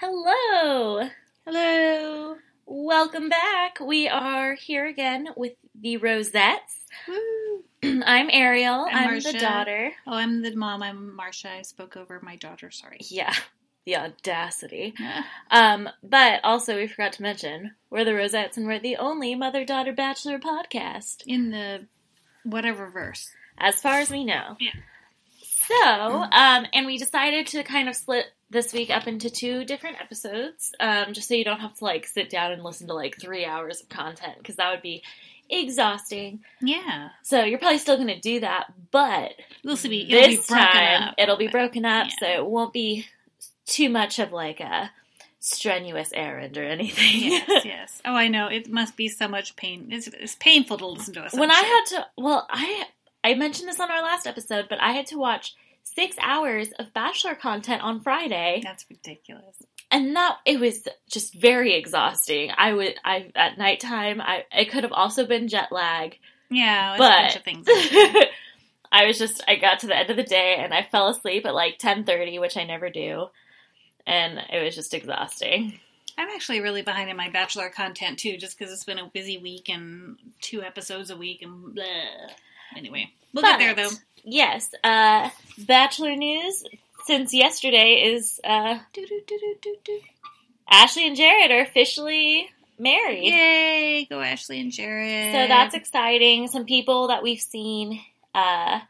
Hello. Hello. Welcome back. We are here again with the Rosettes. Woo. I'm Ariel. I'm I'm, the daughter. Oh, I'm the mom. I'm Marcia. I spoke over my daughter. Sorry. Yeah, the audacity. Um, but also we forgot to mention we're the Rosettes and we're the only mother-daughter bachelor podcast, In the whatever verse. as far as we know. Yeah. So, um, and we decided to kind of split this week up into two different episodes, um, just so you don't have to like sit down and listen to like three hours of content because that would be exhausting. Yeah. So you're probably still going to do that, but We'll see. It'll this be broken time up. it'll be broken up, Yeah. so it won't be too much of like a strenuous errand or anything. yes, yes. Oh, I know. It must be so much pain. It's, it's painful to listen to us. when I had to, well, I I mentioned this on our last episode, but I had to watch six hours of Bachelor content on Friday, That's ridiculous. and that it was just very exhausting. I would, I at nighttime, I it could have also been jet lag. Yeah, But- a bunch of things. I was just I got to the end of the day and I fell asleep at like ten thirty, which I never do, and it was just exhausting. I'm actually really behind in my bachelor content too, just because it's been a busy week and two episodes a week and blah. Anyway, we'll get there though. Yes, uh, Bachelor news since yesterday is uh, Ashley and Jared are officially married. Yay! Go Ashley and Jared. So that's exciting. Some people that we've seen uh,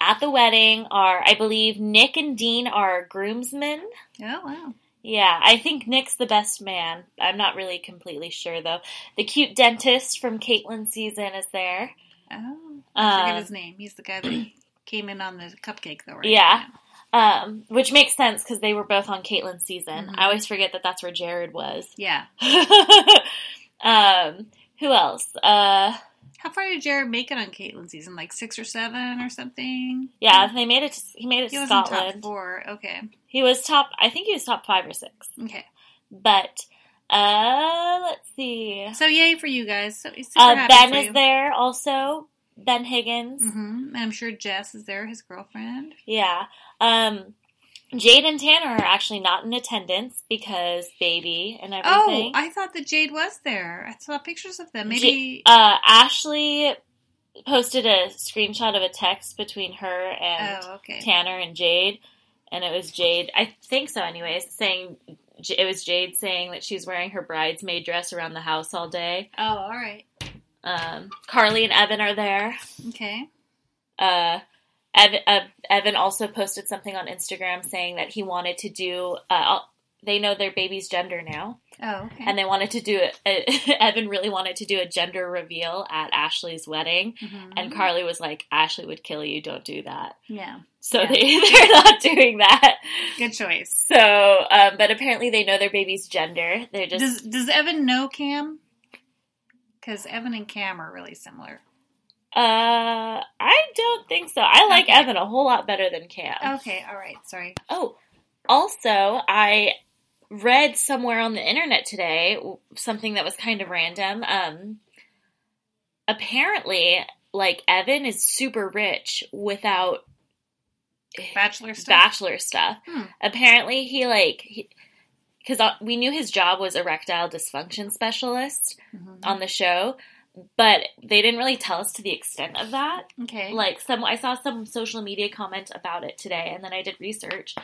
at the wedding are, I believe, Nick and Dean are groomsmen. oh wow. Yeah, I think Nick's the best man. I'm not really completely sure though. The cute dentist from Kaitlyn's season is there. Oh, I forget Um, his name. He's the guy that came in on the cupcake, though, right? Yeah. Um, which makes sense because they were both on Kaitlyn's season. Mhm. I always forget that that's where Jared was. Yeah. um, who else? Uh, How far did Jared make it on Kaitlyn's season? Like six or seven or something? yeah, they made it. To, he made it He to was in top four. Okay. He was top. I think he was top five or six. Okay. But uh, let's see. So yay for you guys. So Uh, ben is there also. Ben Higgins. Mm-hmm. I'm sure Jess is there, his girlfriend. Yeah. Um, Jade and Tanner are actually not in attendance because baby and everything. Oh. I thought that Jade was there. I saw pictures of them. Maybe. uh, Ashley posted a screenshot of a text between her and oh, okay. Tanner and Jade, and it was Jade. I think so, anyways. Saying it was Jade saying that she's wearing her bridesmaid dress around the house all day. Oh, all right. Um, Carly and Evan are there. Okay. Uh, Evan, uh, Evan also posted something on Instagram saying that he wanted to do. Uh, they know their baby's gender now, Oh, okay. and they wanted to do it. Evan really wanted to do a gender reveal at Ashley's wedding, Mhm. and Carly was like, "Ashley would kill you. Don't do that." yeah. So Yeah. they they're not doing that. Good choice. So, um, but apparently they know their baby's gender. They're just Does Does Evan know Cam? Because Evan and Cam are really similar. uh, I don't think so. I like Okay. Evan a whole lot better than Cam. Okay. All right. Sorry. Oh, also, I read somewhere on the internet today something that was kind of random. Um, apparently, like Evan is super rich without Bachelor stuff. bachelor stuff. Hmm. Apparently, he like because we knew his job was erectile dysfunction specialist Mhm. on the show, but they didn't really tell us to the extent of that. Okay. Like some, I saw some social media comment about it today, and then I did research,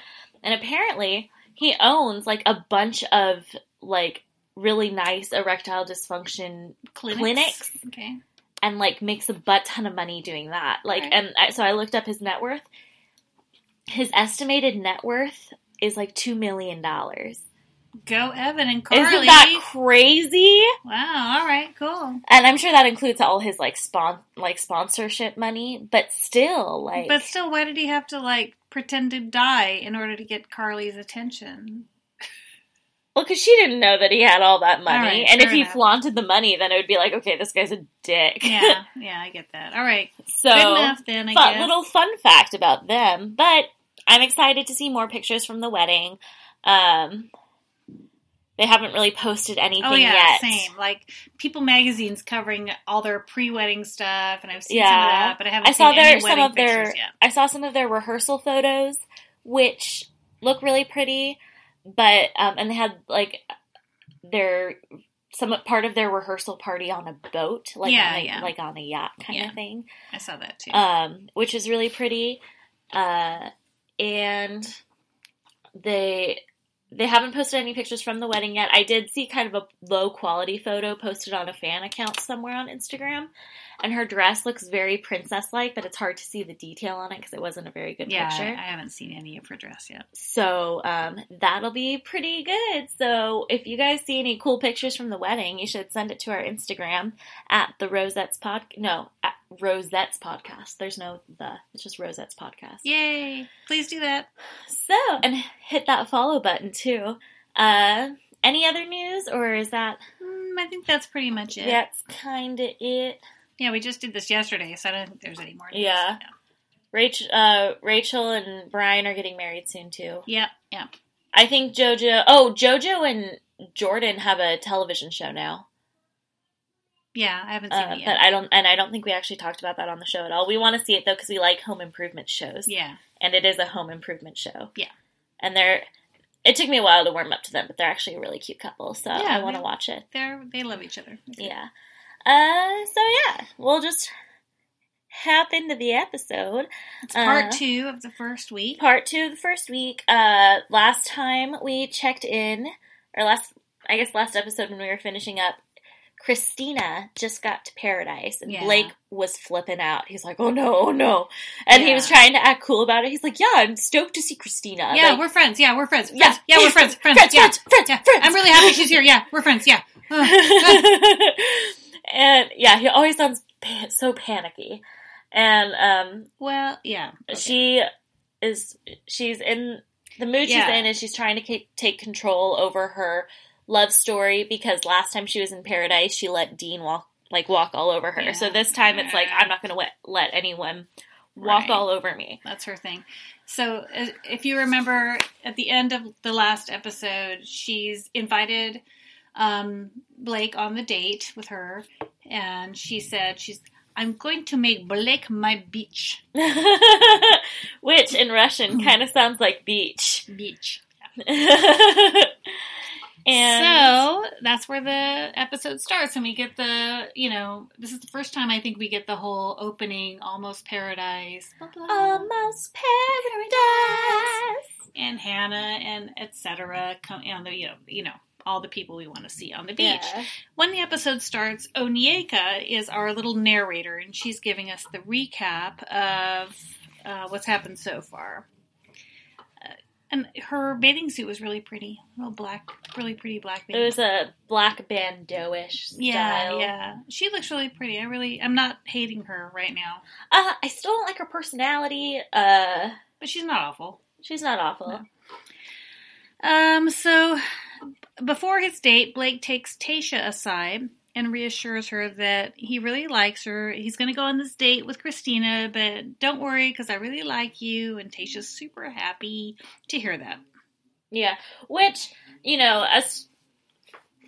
and apparently he owns like a bunch of like really nice erectile dysfunction clinics. clinics. Okay. and like makes a butt ton of money doing that. Like, Right. and I, so I looked up his net worth. His estimated net worth is like two million dollars. Go Evan and Carly. Isn't that crazy? wow. All right. Cool. And I'm sure that includes all his like spon like sponsorship money, but still, like, But still, why did he have to like pretend to die in order to get Carly's attention? well, because she didn't know that he had all that money, All right, and if he enough. flaunted the money, then it would be like, okay, this guy's a dick. Yeah. yeah. I get that. All right. so Good enough then. I fun, guess. little fun fact about them. But I'm excited to see more pictures from the wedding. Um, they haven't really posted anything Oh yeah, yet. same. Like People Magazine's covering all their pre-wedding stuff, and I've seen some of that, but I haven't I saw seen their some of their yet. I saw some of their rehearsal photos, which look really pretty. but um, and they had like their some part of their rehearsal party on a boat, like Yeah, on a, yeah. like on a yacht kind Yeah. of thing, I saw that too. um, which is really pretty. Uh, and they they haven't posted any pictures from the wedding yet. I did see kind of a low quality photo posted on a fan account somewhere on Instagram, and her dress looks very princess like, but it's hard to see the detail on it because it wasn't a very good yeah, I, picture. I haven't seen any of her dress yet. So um, that'll be pretty good. So if you guys see any cool pictures from the wedding, you should send it to our Instagram at the Rosettes Pod. No, at Rosettes Podcast. There's no the. It's just Rosettes Podcast. Yay! Please do that. So and hit that follow button too. Uh, any other news, or is that Mm, I think that's pretty much it. that's kind of it? Yeah, we just did this yesterday, so I don't think there's any more. news. Yeah. Rachel, uh, Rachel and Bryan are getting married soon too. Yep. Yep. I think JoJo. Oh, JoJo and Jordan have a television show now. Yeah, I haven't seen Uh, it but yet. I don't, and I don't think we actually talked about that on the show at all. We want to see it though because we like home improvement shows, yeah. and it is a home improvement show. Yeah. and they're. It took me a while to warm up to them, but they're actually a really cute couple, so Yeah, I want to watch it. They're they love each other. Good. Yeah. Uh, so yeah, we'll just hop into the episode. It's part Uh, two of the first week. Part two of the first week. Uh, last time we checked in, or last, I guess last episode when we were finishing up, Kristina just got to paradise, and Yeah. Blake was flipping out. He's like, "Oh no, oh no," and he was trying to act cool about it. He's like, "Yeah, I'm stoked to see Kristina." yeah, Like, we're friends. Yeah, we're friends. Yeah. friends. Yeah, we're friends. Friends. friends, yeah. friends, friends, yeah. friends. I'm really happy she's here. Yeah, we're friends. Yeah. And yeah, he always sounds pa- so panicky, and um, well, yeah. okay. she is she's in the mood she's in is she's trying to take control over her love story because last time she was in paradise she let dean walk like walk all over her Yeah. so this time it's like i'm not going to let, anyone walk Right. all over me That's her thing. So, uh, if you remember at the end of the last episode, she's invited um, Blake on the date with her, and she said she's. I'm going to make Blake my beach. which in russian kind of sounds like beach Beach. and so that's where the episode starts, and we get the, you know, this is the first time I think we get the whole opening, almost paradise, blah, blah, almost paradise and Hannah and etc. Come and the, you know, you know, all the people we want to see on the beach. Yeah. When the episode starts, Onyeka is our little narrator, and she's giving us the recap of uh, what's happened so far. And her bathing suit was really pretty, little black, really pretty black. Bathing It was a black bandeau-ish style. Yeah, yeah. She looks really pretty. I really, I'm not hating her right now, Uh, I still don't like her personality. Uh, but she's not awful. she's not awful. No. Um, so before his date, Blake takes Tayshia aside and reassures her that he really likes her. He's going to go on this date with Kristina, but don't worry because I really like you. And Tayshia's super happy to hear that. Yeah, which you know, as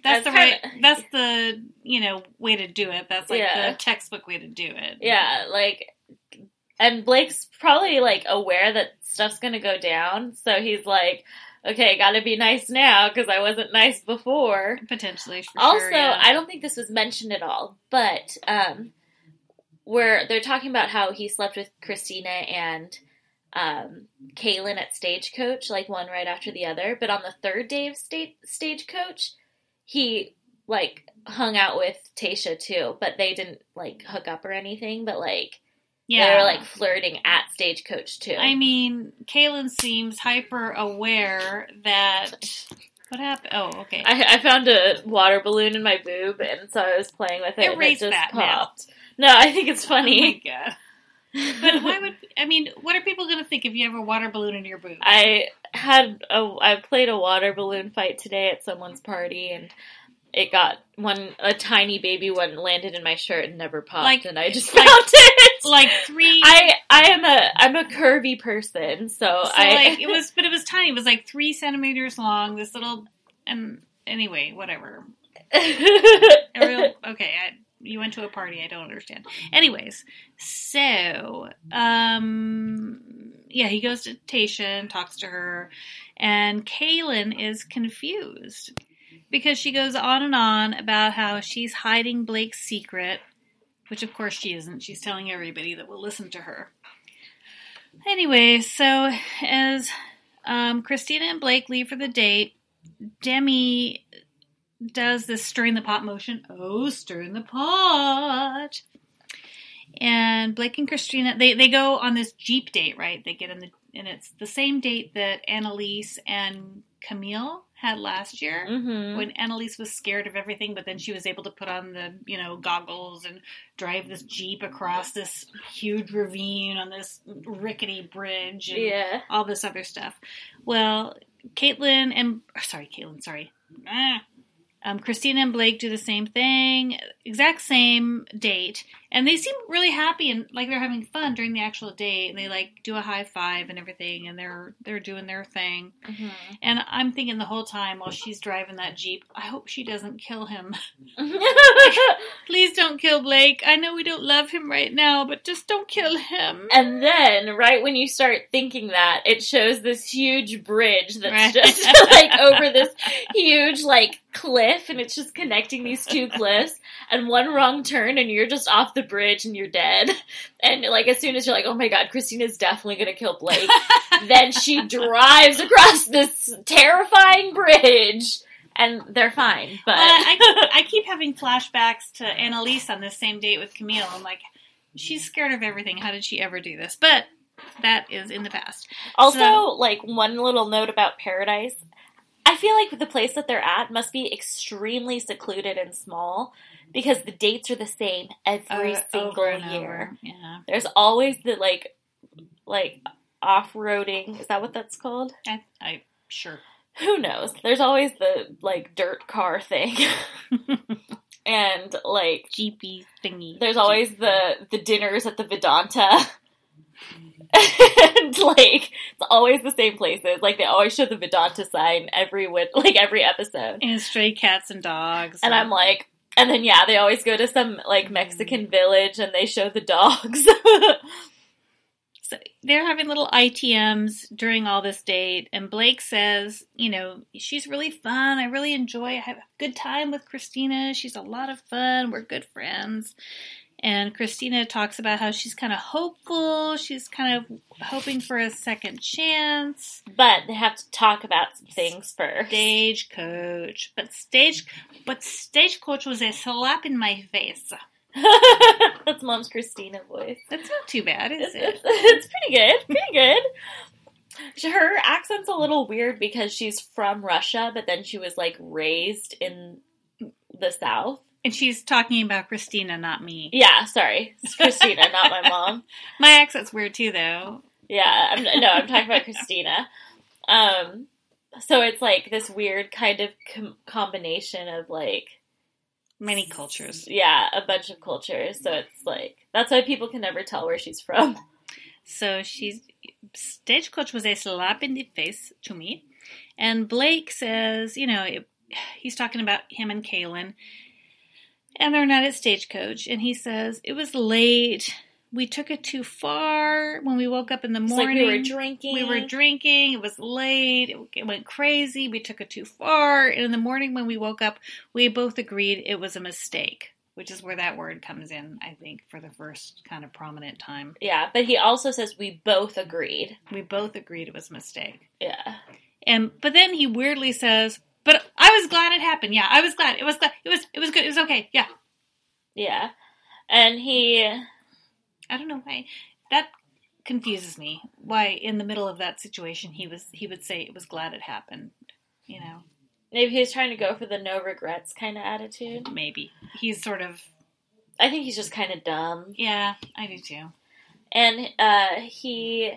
That's That's the right. kinda- That's the you know way to do it. That's like Yeah. the textbook way to do it. yeah, like, and Blake's probably like aware that stuff's gonna go down, so he's like, okay, gotta be nice now because I wasn't nice before. potentially. For also, sure, yeah. I don't think this was mentioned at all, but um, where they're talking about how he slept with Kristina and um, Caelynn at Stagecoach, like one right after the other. But on the third day of sta- Stagecoach, he like hung out with Tayshia too, but they didn't like hook up or anything. But like yeah, they were like flirting at Stagecoach too. I mean, Caelynn seems hyper aware that what happened. Oh, okay. I, I found a water balloon in my boob, and so I was playing with it. and it just that now. popped. No, I think it's Oh funny. god. But why would I mean? What are people going to think if you have a water balloon in your boob? I had a I played a water balloon fight today at someone's party, and it got one a tiny baby one landed in my shirt and never popped, Like- and I just like- found it. like three. I I am a I'm a curvy person, so, so I like it was, but it was tiny. It was like three centimeters long. This little and anyway, whatever. Real okay. I, you went to a party. I don't understand. Anyways, so um, yeah, he goes to and talks to her, And Caelynn is confused because she goes on and on about how she's hiding Blake's secret, which of course she isn't. She's telling everybody that will listen to her. Anyway, so as um, Kristina and Blake leave for the date, Demi does this stirring the pot motion. Oh, stirring the pot. And Blake and Kristina, they, they go on this Jeep date, right? They get in the, and it's the same date that Annaliese and Kamil had last year Mm-hmm. when Annaliese was scared of everything, but then she was able to put on the, you know, goggles and drive this Jeep across this huge ravine on this rickety bridge and Yeah. all this other stuff. Well, Caitlin and, sorry, Caitlin, sorry. Ah. Um, Kristina and Blake do the same thing, exact same date, and they seem really happy and like they're having fun during the actual date. And they like do a high five and everything, and they're they're doing their thing. Mm-hmm. And I'm thinking the whole time while she's driving that Jeep, I hope she doesn't kill him. Please don't kill Blake. I know we don't love him right now, but just don't kill him. and then, right when you start thinking that, it shows this huge bridge that's Right. just like over this huge like cliff, and it's just connecting these two cliffs. And one wrong turn, and you're just off the bridge, and you're dead. And like as soon as you're like, oh my god, Kristina's definitely gonna kill Blake, then she drives across this terrifying bridge, and they're fine. But Well, I, I keep having flashbacks to Annaliese on this same date with Kamil. I'm like, she's scared of everything. How did she ever do this? But that is in the past. Also, So- like one little note about Paradise. I feel like the place that they're at must be extremely secluded and small because the dates are the same every Uh, single year. Yeah. There's always the like like off-roading. Is that what that's called? I, I sure. Who knows? There's always the like dirt car thing. and like Jeepy thingy. there's always the the dinners at the Vedanta. and like it's always the same places. Like they always show the Vedanta sign every like every episode. and stray cats and dogs. And I'm like and then yeah, they always go to some like mm. Mexican village and they show the dogs. So they're having little ITMs during all this date, and Blake says, you know, she's really fun. I really enjoy. I have a good time with Kristina. She's a lot of fun. We're good friends. And Kristina talks about how she's kind of hopeful. She's kind of hoping for a second chance. but they have to talk about some things first. Stagecoach, but stage, but stagecoach was a slap in my face. That's mom's Kristina voice. That's not too bad, is It's, it? it's, it's pretty good. Pretty good. Her accent's a little weird because she's from Russia, but then she was like raised in the South. And she's talking about Kristina, not me. Yeah, sorry, it's Kristina, not my mom. My accent's weird too, though. Yeah, I'm, no, I'm talking about Kristina. Um, so it's like this weird kind of com- combination of like Many cultures. Yeah, a bunch of cultures. So it's like that's why people can never tell where she's from. So she's stagecoach was a slap in the face to me, and Blake says, you know, it, he's talking about him and Caelynn, and they're not at stagecoach, and he says it was late. We took it too far when we woke up in the It's morning. like we were drinking. We were drinking. It was late. It, it went crazy. We took it too far. And in the morning when we woke up, we both agreed it was a mistake, which is where that word comes in, I think, for the first kind of prominent time. Yeah, but he also says we both agreed. We both agreed it was a mistake. Yeah. And but then he weirdly says, "But I was glad it happened. Yeah, I was glad. It was glad. It was it was good. It was okay. Yeah. Yeah. And he I don't know why that confuses me. Why in the middle of that situation he was he would say it was glad it happened. You know, maybe he was trying to go for the no regrets kind of attitude. maybe he's sort of I think he's just kind of dumb. yeah. I do too. And uh he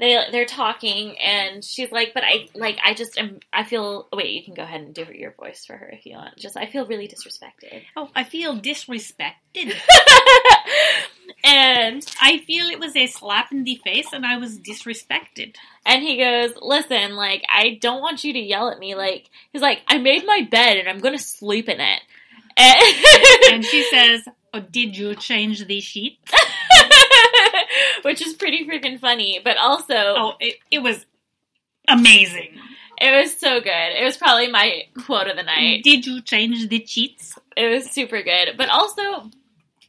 they they're talking and she's like, "But I like I just am I feel wait, you can go ahead and do your voice for her if you want. Just I feel really disrespected." Oh, I feel disrespected. and I feel it was a slap in the face, and I was disrespected. And he goes, Listen, like, I don't want you to yell at me. Like, he's like, I made my bed and I'm going to sleep in it. And, And she says, "Oh, did you change the sheet?" which is pretty freaking funny, but also, Oh, it, it was. amazing. It was so good. It was probably my quote of the night. Did you change the cheats? It was super good, but also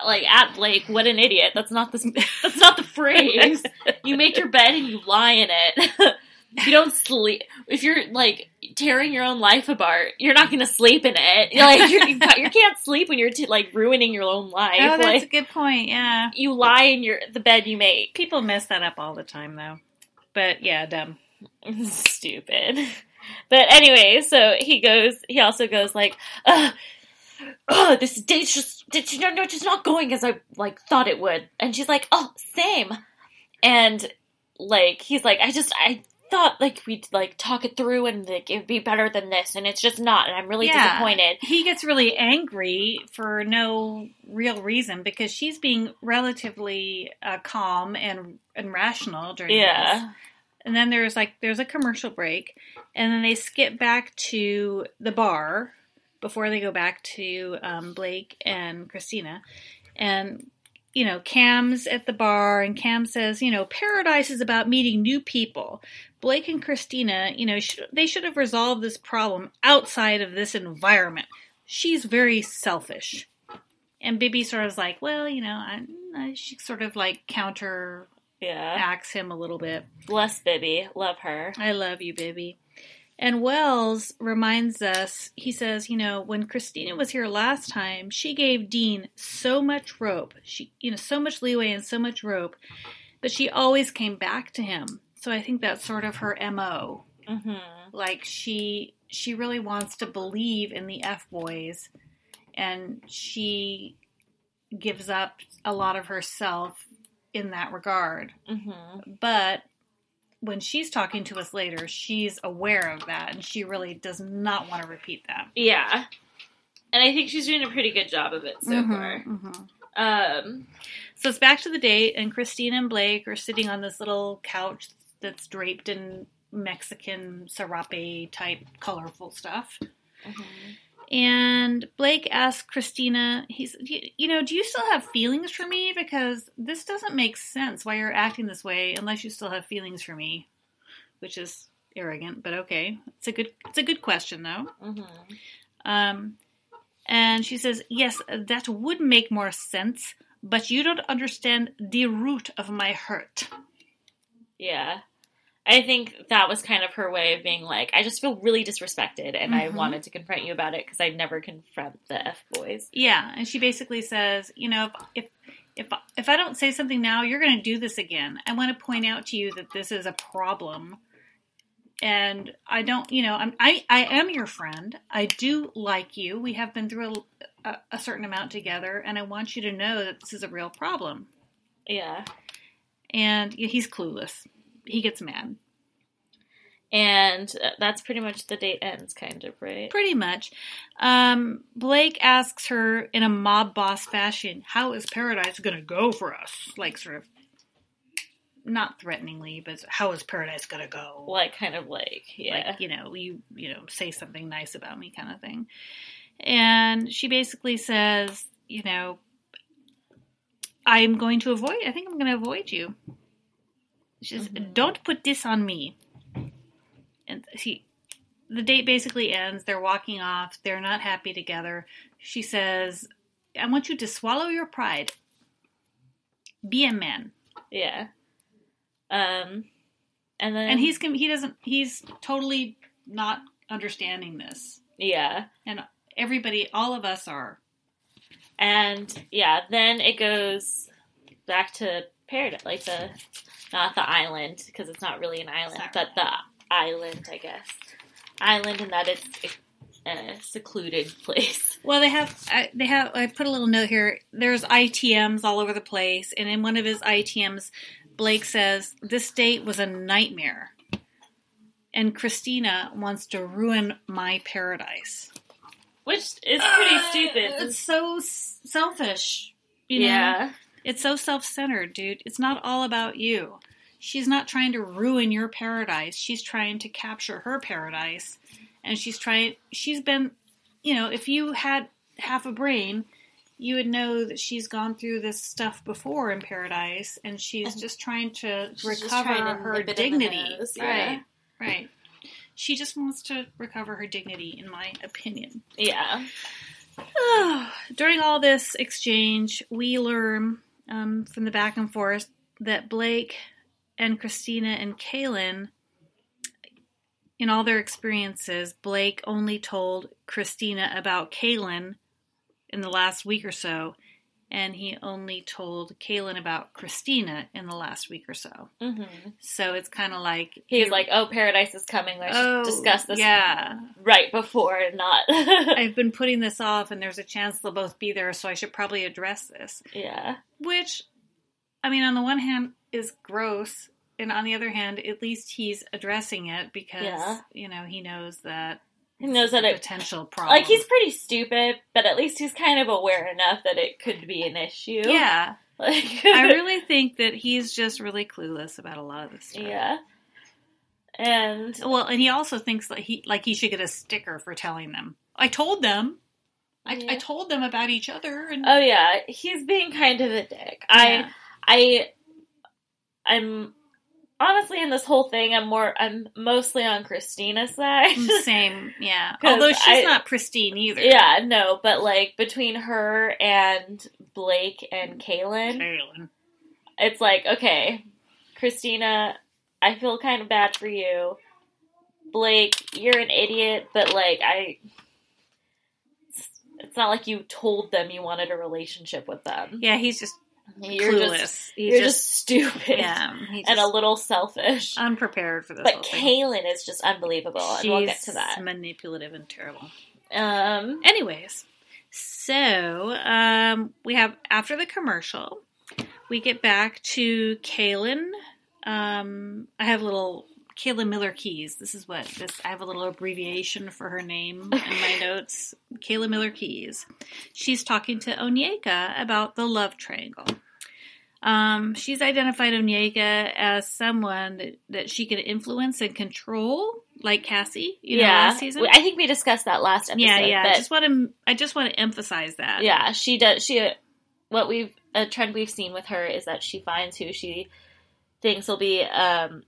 like at Blake, what an idiot. That's not the that's not the phrase. you make your bed and you lie in it. You don't sleep. If you're like tearing your own life apart, you're not going to sleep in it. Like you're, you you can't sleep when you're t- like ruining your own life. Oh, that's like a good point. Yeah, you lie in your the bed you make. people mess that up all the time, though. But yeah, dumb. Stupid. But anyway, so he goes. He also goes like, Ugh, oh, this date's just, it's no, no, just not going as I like thought it would. And she's like, oh, same. And like he's like, I just, I thought like we'd like talk it through and like it'd be better than this, and it's just not. And I'm really Yeah. disappointed. He gets really angry for no real reason because she's being relatively uh, calm and and rational during this. And then there's like there's a commercial break, and then they skip back to the bar before they go back to um, Blake and Kristina, and you know Cam's at the bar, and Cam says, you know, paradise is about meeting new people. Blake and Kristina, you know, should, they should have resolved this problem outside of this environment. She's very selfish. And Bibi sort of is like, well, you know, I, I, she sort of like counter yeah. acts him a little bit. Bless Bibi, love her. I love you, baby. And Wells reminds us, he says, you know, when Kristina was here last time, she gave Dean so much rope. She, you know, so much leeway and so much rope, but she always came back to him. So I think that's sort of her MO. hmm Like she she really wants to believe in the F boys and she gives up a lot of herself in that regard hmm but when she's talking to us later, she's aware of that and she really does not want to repeat that. Yeah. And I think she's doing a pretty good job of it so Mhm, far. mhm. Um, So it's back to the date, and Christine and Blake are sitting on this little couch that's draped in Mexican serape type colorful stuff. And Blake asks Kristina, he's, you, you know, do you still have feelings for me? Because this doesn't make sense why you're acting this way unless you still have feelings for me, which is arrogant, but okay. It's a good, it's a good question though. mhm. Um, and she says, Yes, that would make more sense, but you don't understand the root of my hurt. Yeah. I think that was kind of her way of being like, I just feel really disrespected, and I Mhm. wanted to confront you about it because I never confront the F boys. Yeah, and she basically says, You know, if if if I don't say something now, you're going to do this again. I want to point out to you that this is a problem. And I don't, you know, I'm, I I am your friend. I do like you. We have been through a, a, a certain amount together, and I want you to know that this is a real problem. Yeah. And he's clueless. He gets mad. And uh, that's pretty much the date ends, kind of, right? Pretty much. Um, Blake asks her in a mob boss fashion, How is paradise going to go for us? Like, sort of, not threateningly, but how is paradise going to go? Like, kind of like, yeah. Like, you know, you, you know, say something nice about me kind of thing. And she basically says, You know, I'm going to avoid, I think I'm going to avoid you. She says, Mhm. Don't put this on me. And she, the date basically ends. They're walking off. They're not happy together. She says, I want you to swallow your pride. Be a man. yeah. Um, and then And he's he doesn't he's totally not understanding this. yeah, And everybody all of us are. and yeah, then it goes back to paradise, like the not the island because it's not really an island, but the island, I guess, island, and that it's a secluded place. Well, they have I, they have I put a little note here. There's ITMs all over the place and in one of his ITMs Blake says this date was a nightmare. And Kristina wants to ruin my paradise. Which is pretty Uh, stupid. It's so s- selfish. You know? yeah, It's so self centered, dude. It's not all about you. She's not trying to ruin your paradise. She's trying to capture her paradise. And she's trying, she's been, you know, if you had half a brain, you would know that she's gone through this stuff before in paradise and she's And just trying to recover trying to her nip it in the dignity. nose, yeah. Right, right. She just wants to recover her dignity, in my opinion. Yeah. During all this exchange, we learn um, from the back and forth that Blake and Kristina and Caelynn, in all their experiences, Blake only told Kristina about Caelynn in the last week or so, and he only told Caelynn about Kristina in the last week or so. hmm So it's kind of like He's like, "Oh, Paradise is coming. Let's oh, discuss this Yeah, right before, not." I've been putting this off, and there's a chance they'll both be there, so I should probably address this. yeah. Which, I mean, on the one hand, is gross, and on the other hand, at least he's addressing it because Yeah. you know he knows that He knows that a it potential problem. like he's pretty stupid, but at least he's kind of aware enough that it could be an issue. yeah. Like I really think that he's just really clueless about a lot of this stuff. Yeah. And Well, and he also thinks that he like he should get a sticker for telling them. I told them. I, Yeah. I told them about each other, and oh yeah, he's being kind of a dick. Yeah. I I I'm honestly in this whole thing I'm more I'm mostly on Kristina's side. Mm, same, yeah Although she's I- not pristine either. yeah, no, but like between her and Blake and Caelynn, Caelynn. it's like, okay, Kristina, I feel kind of bad for you. Blake, you're an idiot, but like I it's- it's not like you told them you wanted a relationship with them. Yeah, he's just You're clueless. just he's you're just, stupid yeah, he's and a little selfish. unprepared for this. But. Caelynn is just unbelievable, and we'll get to that. manipulative and terrible. Um, Anyways, so um, we have after the commercial, we get back to Caelynn. Um, I have a little Caelynn Miller-Keyes. This is what this. I have a little abbreviation for her name in my notes. Kayla Miller-Keyes. She's talking to Onyeka about the love triangle. Um, she's identified Onyeka as someone that, that she can influence and control, like Cassie. You know, yeah, last season. I think we discussed that last episode. Yeah, yeah. I just want to. I just want to emphasize that. yeah, she does. She what we've a trend we've seen with her is that she finds who she thinks will be um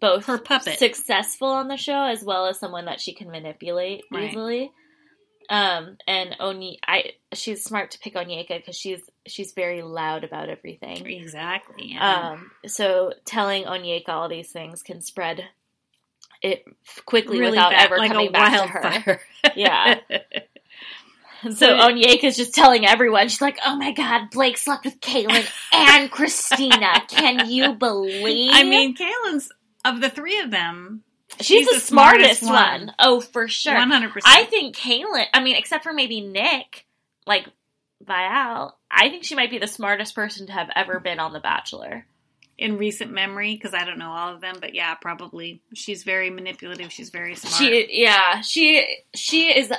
both Her puppet. successful on the show as well as someone that she can manipulate Right. easily. Um, and Oni, I she's smart to pick Onyeka because she's she's very loud about everything. Exactly. Yeah. Um, so telling Onyeka all these things can spread it quickly Really without bad, ever like coming back to her. Yeah. So So- is just telling everyone, she's like, "Oh my god, Blake slept with Caelynn and Kristina. Can you believe?" I mean, Caelynn's of the three of them, she's, she's the, the smartest, smartest one. one. Oh, for sure. 100%. I think Caelynn. I mean, except for maybe Nick, like Viall. I think she might be the smartest person to have ever been on The Bachelor. In recent memory, because I don't know all of them, but yeah, probably. She's very manipulative. She's very smart. She, yeah, she she is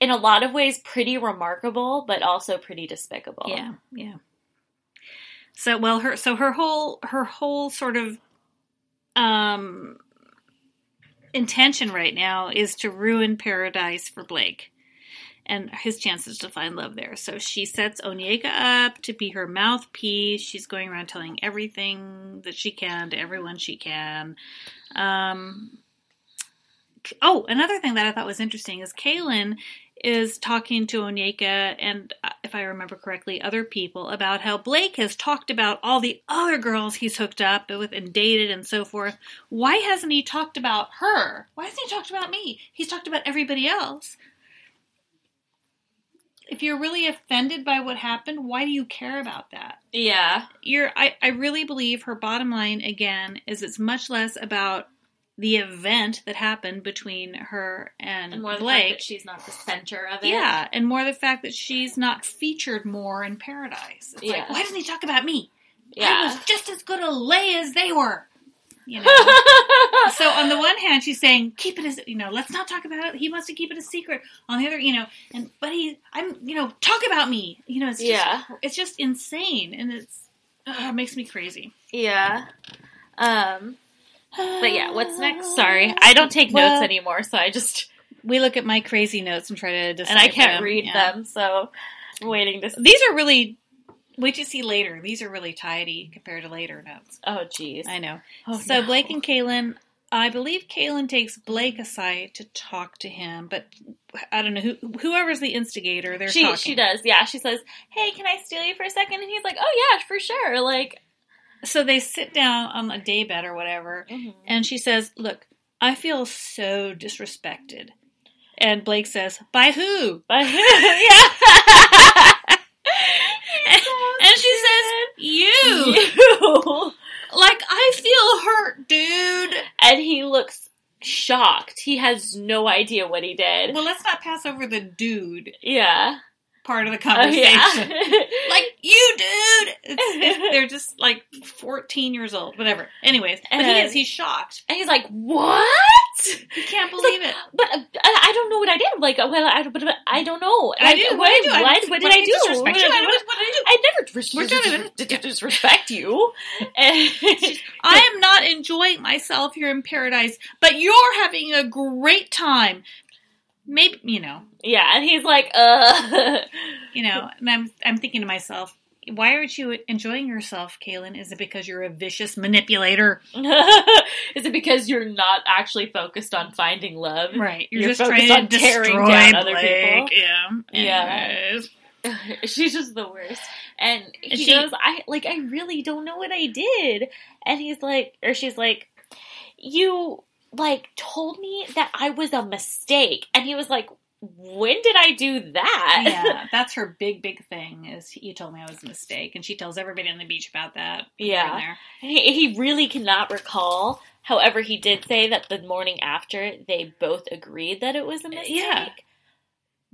in a lot of ways pretty remarkable, but also pretty despicable. Yeah, yeah. So well, her so her whole her whole sort of um intention right now is to ruin paradise for Blake and his chances to find love there. So she sets Onyeka up to be her mouthpiece. She's going around telling everything that she can to everyone she can. Um, oh, another thing that I thought was interesting is Caelynn is talking to Onyeka and, uh, if I remember correctly, other people about how Blake has talked about all the other girls he's hooked up with and dated and so forth. Why hasn't he talked about her? Why hasn't he talked about me? He's talked about everybody else. If you're really offended by what happened, why do you care about that? Yeah. You're I, I really believe her bottom line again is it's much less about the event that happened between her and, And more the fact Blake. that she's not the center of it. Yeah, and more the fact that she's not featured more in Paradise. It's Yeah. like, why doesn't he talk about me? Yeah. I was just as good a lay as they were. You know. so on the one hand, she's saying, keep it as you know, let's not talk about it. He wants to keep it a secret. On the other, you know, and but he, I'm, you know, talk about me. You know, it's just, Yeah. it's just insane, and it's uh, it makes me crazy. yeah. Um. But yeah, what's next? Sorry, I don't take Well- notes anymore, so I just We look at my crazy notes and try to decide. and I can't them. read Yeah. them, so I'm waiting to. See. These are really. Wait to see later. These are really tidy compared to later notes. Oh, jeez. I know. Oh, So no. Blake and Caelynn I believe Caelynn takes Blake aside to talk to him, but I don't know who whoever's the instigator. They're she talking. she does. Yeah, she says, "Hey, can I steal you for a second? And he's like, "Oh yeah, for sure." Like, So they sit down on a daybed or whatever, mm-hmm. and she says, "Look, I feel so disrespected." And Blake says, "By who?" but yeah. and she says, "You." You. Like I feel hurt, dude. and he looks shocked. He has no idea what he did. Well, let's not pass over the dude Yeah. Part of the Oh, conversation. yeah. like you, dude. It's, it's, they're just like fourteen years old, whatever. Anyways, but he is. He's shocked. and he's like, "What?" He can't believe like, it. But uh, I, I don't know what I did. Like, uh, well, I, but, but I don't know. I Like, did. What, What did I do? I What, what did I did do? I disrespect you? What, I- what, what- did I do? I never dis- We're dis- done. dis- dis- disrespect you. I am not enjoying myself here in paradise, but you're having a great time. Maybe you know, yeah, and he's like, uh. you know. And I'm I'm thinking to myself, why aren't you enjoying yourself, Caelynn? Is it because you're a vicious manipulator? Is it because you're not actually focused on finding love? Right. You're, You're just focused trying on to tearing destroy down other Blake. people. Yeah. Yeah. She's just the worst. And he she- goes, I like I really don't know what I did. And he's like or she's like, You like told me that I was a mistake. And he was like, When did I do that? yeah, that's her big, big thing. Is you told me I was a mistake, and she tells everybody on the beach about that. Yeah. He, he really cannot recall. However, he did say that the morning after they both agreed that it was a mistake. Yeah.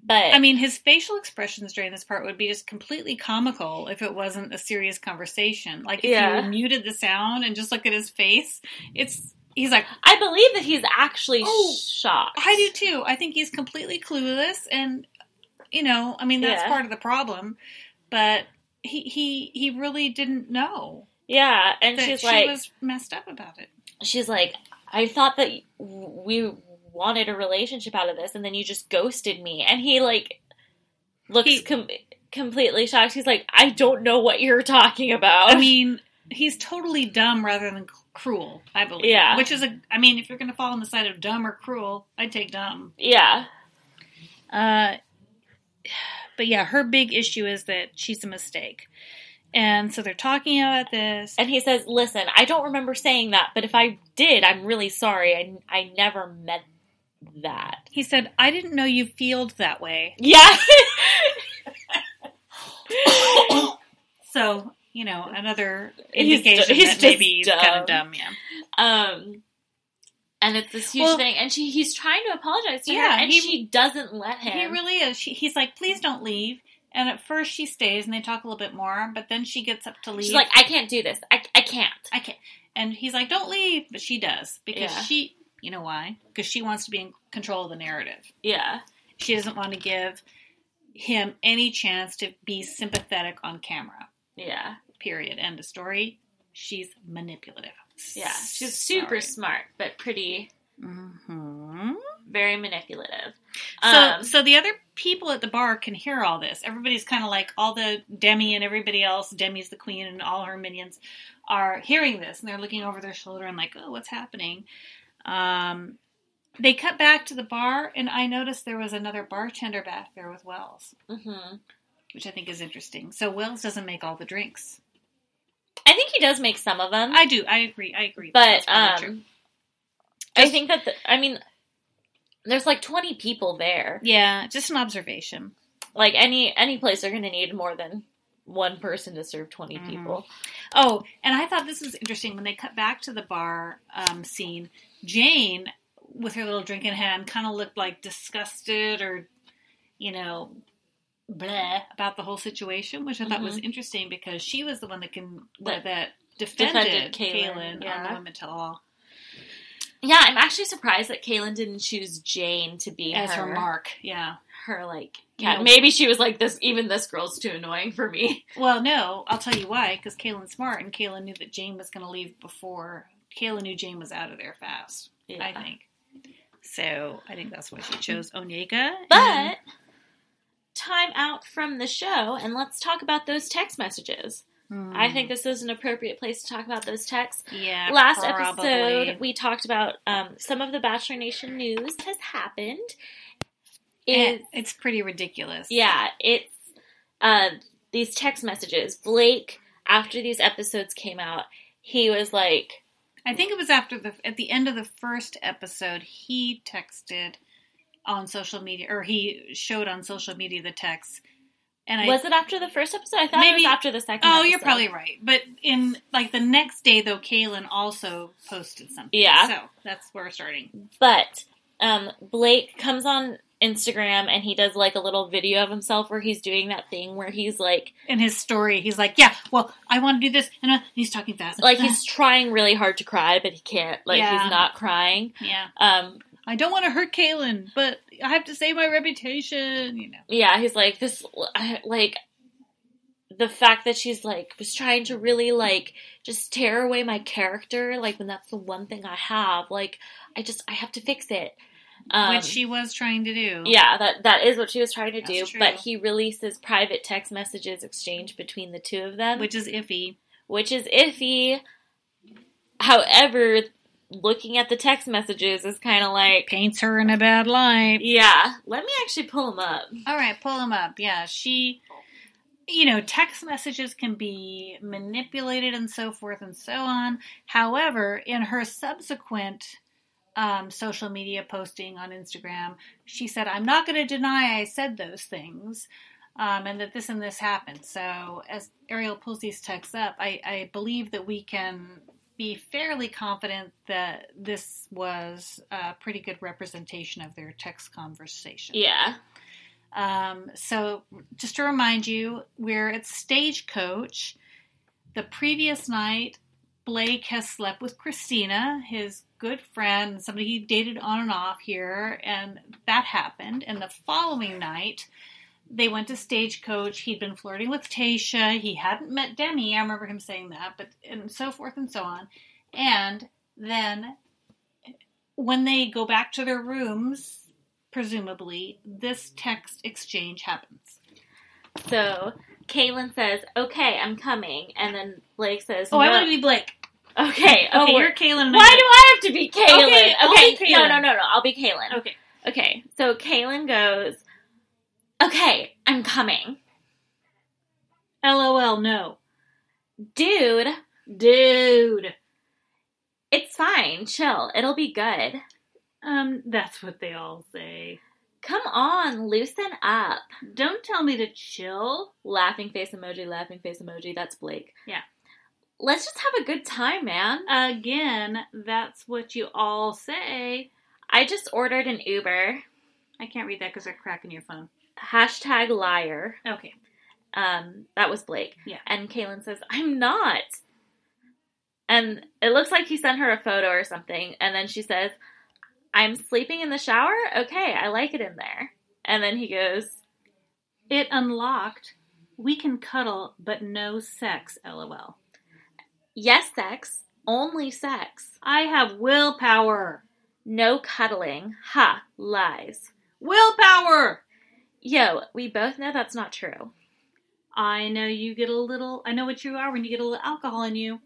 But I mean, his facial expressions during this part would be just completely comical if it wasn't a serious conversation. Like if Yeah. you muted the sound and just look at his face, it's he's like, I believe that he's actually Oh, shocked. I do too. I think he's completely clueless, and you know, I mean, that's Yeah. part of the problem. But he he he really didn't know Yeah, and she's she like, was messed up about it. she's like, I thought that we wanted a relationship out of this, and then you just ghosted me. And he like looks He- com- completely shocked. He's like, I don't know what you're talking about. I mean, he's totally dumb rather than cruel. I believe. Yeah. Which is a. I mean, if you're going to fall on the side of dumb or cruel, I'd take dumb. yeah, Uh, but yeah, her big issue is that she's a mistake. And so they're talking about this. and he says, "Listen, I don't remember saying that, but if I did, I'm really sorry. I I never meant that." He said, I didn't know you feeled that way. Yeah. So, you know, another He's indication he's that maybe he's dumb. kind of dumb, yeah. Um, and it's this huge Well- thing, and she he's trying to apologize to Yeah, her, and he- she doesn't let him. He really is. She, he's like, please don't leave. And at first she stays and they talk a little bit more, but then she gets up to leave. She's like, I can't do this. I, I can't. I can't. And he's like, don't leave. But she does because Yeah. she, you know why? Because she wants to be in control of the narrative. Yeah, She doesn't want to give him any chance to be sympathetic on camera. Yeah, Period. End of story. She's manipulative. yeah. She's super Sorry. smart, but pretty, Mhm. very manipulative. So, Um, so the other people at the bar can hear all this. Everybody's kind of like all the Demi and everybody else. Demi's the queen, and all her minions are hearing this, and they're looking over their shoulder and like, "Oh, what's happening?" Um, they cut back to the bar, and I noticed there was another bartender back there with Wells, mhm. Which I think is interesting. So Wells doesn't make all the drinks. I think he does make some of them, I do. I agree. I agree. but That's probably true. um, I think that the, I mean, there's like 20 people there. yeah, just an observation. Like any any place, they're going to need more than one person to serve 20 Mhm. people. Oh, and I thought this was interesting when they cut back to the bar um, scene. Jane, with her little drink in hand, kind of looked like disgusted or, you know, bleh about the whole situation, which I thought was mm-hmm. interesting because she was the one that can that, that defended, defended Caelynn, Kaylin, on yeah. the women tell all Yeah, I'm actually surprised that Caelynn didn't choose Jane to be as her, her mark. Yeah. her like You know- Maybe she was like this. Even this girl's too annoying for me. Well, no, I'll tell you why. Because Caelynn's smart, and Kaylin knew that Jane was going to leave before. Kaylin knew Jane was out of there fast. I think. So I think that's why she chose and- But time out from the show, and let's talk about those text messages. I think this is an appropriate place to talk about those texts. yeah. Last probably. episode, we talked about um, some of the Bachelor Nation news has happened. It- Is it's pretty ridiculous. yeah, it's uh, these text messages. Blake, after these episodes came out, he was like, I think it was after the at the end of the first episode, he texted on social media, or he showed on social media the text. And I was it after the first episode? I thought it Maybe- was after the second. Oh, you're probably right. But in like the next day, though, Caelynn also posted something. Yeah. So that's where we're starting. But um, Blake comes on Instagram and he does like a little video of himself where he's doing that thing where he's like, In his story, he's like, "Yeah, well, I want to do this," and uh, he's talking fast. like he's trying really hard to cry, but he can't. Like Yeah. he's not crying. yeah. Um, I don't want to hurt Caelynn, but I have to save my reputation. You know. yeah, he's like this, like the fact that she's like was trying to really like just tear away my character, like when that's the one thing I have. Like I just I have to fix it. Um, Which she was trying to do. Yeah, that that is what she was trying to do. True. But he releases private text messages exchanged between the two of them, Which is iffy. which is iffy. However, looking at the text messages is kind of like, Paints her in a bad light. yeah. Let me actually pull them up. All right, pull them up. Yeah, she, you know, text messages can be manipulated and so forth and so on. However, in her subsequent um, social media posting on Instagram, she said, I'm not going to deny I said those things. Um, and that this and this happened. So, as Ariel pulls these texts up, I, I believe that we can be fairly confident that this was a pretty good representation of their text conversation. Yeah, Um, so, just to remind you, we're at Stagecoach. The previous night, Blake has slept with Kristina, his good friend, somebody he dated on and off here, and that happened. And the following night, they went to Stagecoach. He'd been flirting with Tayshia. He hadn't met Demi. I remember him saying that, but and so forth and so on. And then when they go back to their rooms, presumably, this text exchange happens. so Caelynn says, "Okay, I'm coming," and then Blake says, Oh, I want to be Blake. Okay, Okay, oh, you're Caelynn. Why do I have to be Caelynn? Okay, I'll be Okay, Caelynn. no, no, no, no. I'll be Caelynn. Okay. Okay, so Caelynn goes, Okay, I'm coming. LOL, no. Dude, Dude. it's fine. Chill. It'll be good. Um, that's what they all say. Come on, loosen up. Don't tell me to chill. Laughing face emoji, laughing face emoji. That's Blake. Yeah. Let's just have a good time, man. Again, that's what you all say. I just ordered an Uber. I can't read that because they're cracking your phone. Hashtag liar. Okay. Um, that was Blake. Yeah. And Caelynn says, I'm not. And it looks like he sent her a photo or something. And then she says, I'm sleeping in the shower? Okay, I like it in there. And then he goes, It unlocked. We can cuddle, but no sex, lol. Yes, sex. Only sex. I have willpower. No cuddling. Ha, lies. Willpower! Yo, we both know that's not true. I know you get a little, I know what you are when you get a little alcohol in you.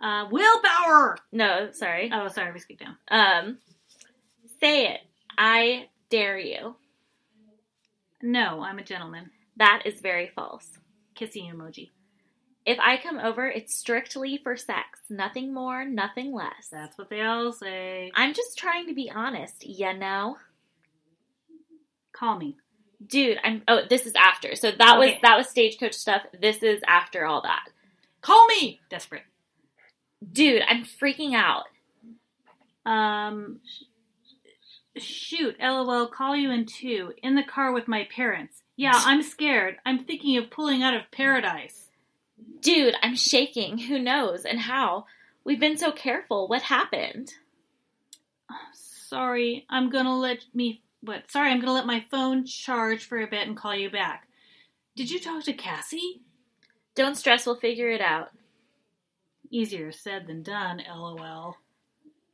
Uh, willpower! No, sorry. Oh, sorry, we skipped down. Um, say it. I dare you. No, I'm a gentleman. That is very false. Kissing emoji. If I come over, it's strictly for sex. Nothing more, nothing less. That's what they all say. I'm just trying to be honest, you know? Call me. Dude, I'm oh, this is after. So that was that was stagecoach stuff. This is after all that. Call me! Desperate. Dude, I'm freaking out. Um, shoot, lol, call you in two. In the car with my parents. Yeah, I'm scared. I'm thinking of pulling out of paradise. Dude, I'm shaking. Who knows and how? We've been so careful. What happened? Sorry, I'm gonna let me. What? Sorry, I'm gonna let my phone charge for a bit and call you back. Did you talk to Cassie? Don't stress, we'll figure it out. Easier said than done, lol.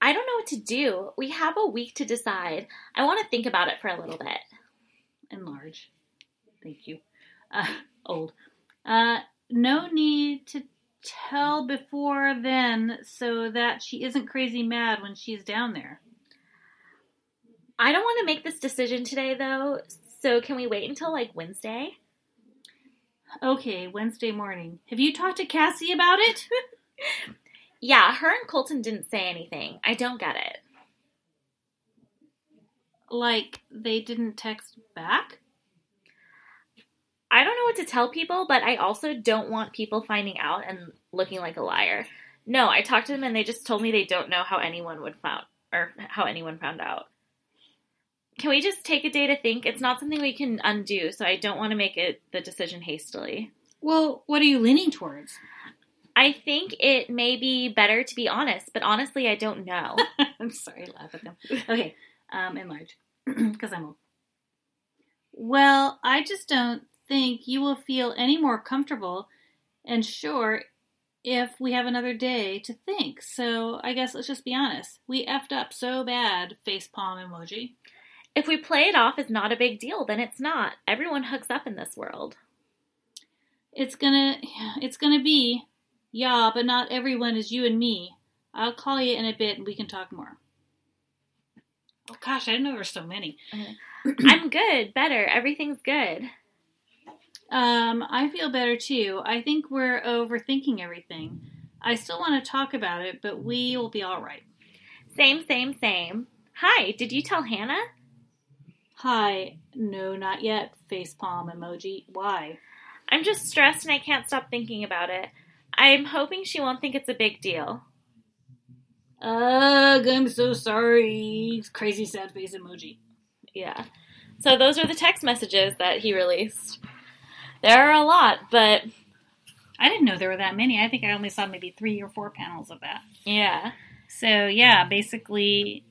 I don't know what to do. We have a week to decide. I want to think about it for a little bit. Enlarge. Thank you. Uh, old. Uh, no need to tell before then so that she isn't crazy mad when she's down there. I don't want to make this decision today, though. So can we wait until like Wednesday? Okay, Wednesday morning. Have you talked to Cassie about it? Yeah, her and Colton didn't say anything. I don't get it. like, they didn't text back? I don't know what to tell people, but I also don't want people finding out and looking like a liar. No, I talked to them and they just told me they don't know how anyone would found or how anyone found out. Can we just take a day to think? It's not something we can undo, so I don't want to make it the decision hastily. Well, what are you leaning towards? I think it may be better to be honest, but honestly, I don't know. I'm sorry, laugh at them. Okay, um, enlarge, because I'm old. Well, I just don't think you will feel any more comfortable and sure if we have another day to think. So I guess let's just be honest. We effed up so bad, facepalm emoji. If we play it off as not a big deal, then it's not. Everyone hooks up in this world. It's gonna, it's gonna be, yeah, but not everyone is you and me. I'll call you in a bit and we can talk more. Oh gosh, I didn't know there were so many. I'm good, better. Everything's good. Um, I feel better too. I think we're overthinking everything. I still want to talk about it, but we will be all right. Same, same, same. Hi, did you tell Hannah? Hi. No, not yet. Facepalm emoji. Why? I'm just stressed and I can't stop thinking about it. I'm hoping she won't think it's a big deal. Ugh, I'm so sorry. Crazy sad face emoji. Yeah. So those are the text messages that he released. There are a lot, but I didn't know there were that many. I think I only saw maybe three or four panels of that. yeah. So yeah, basically,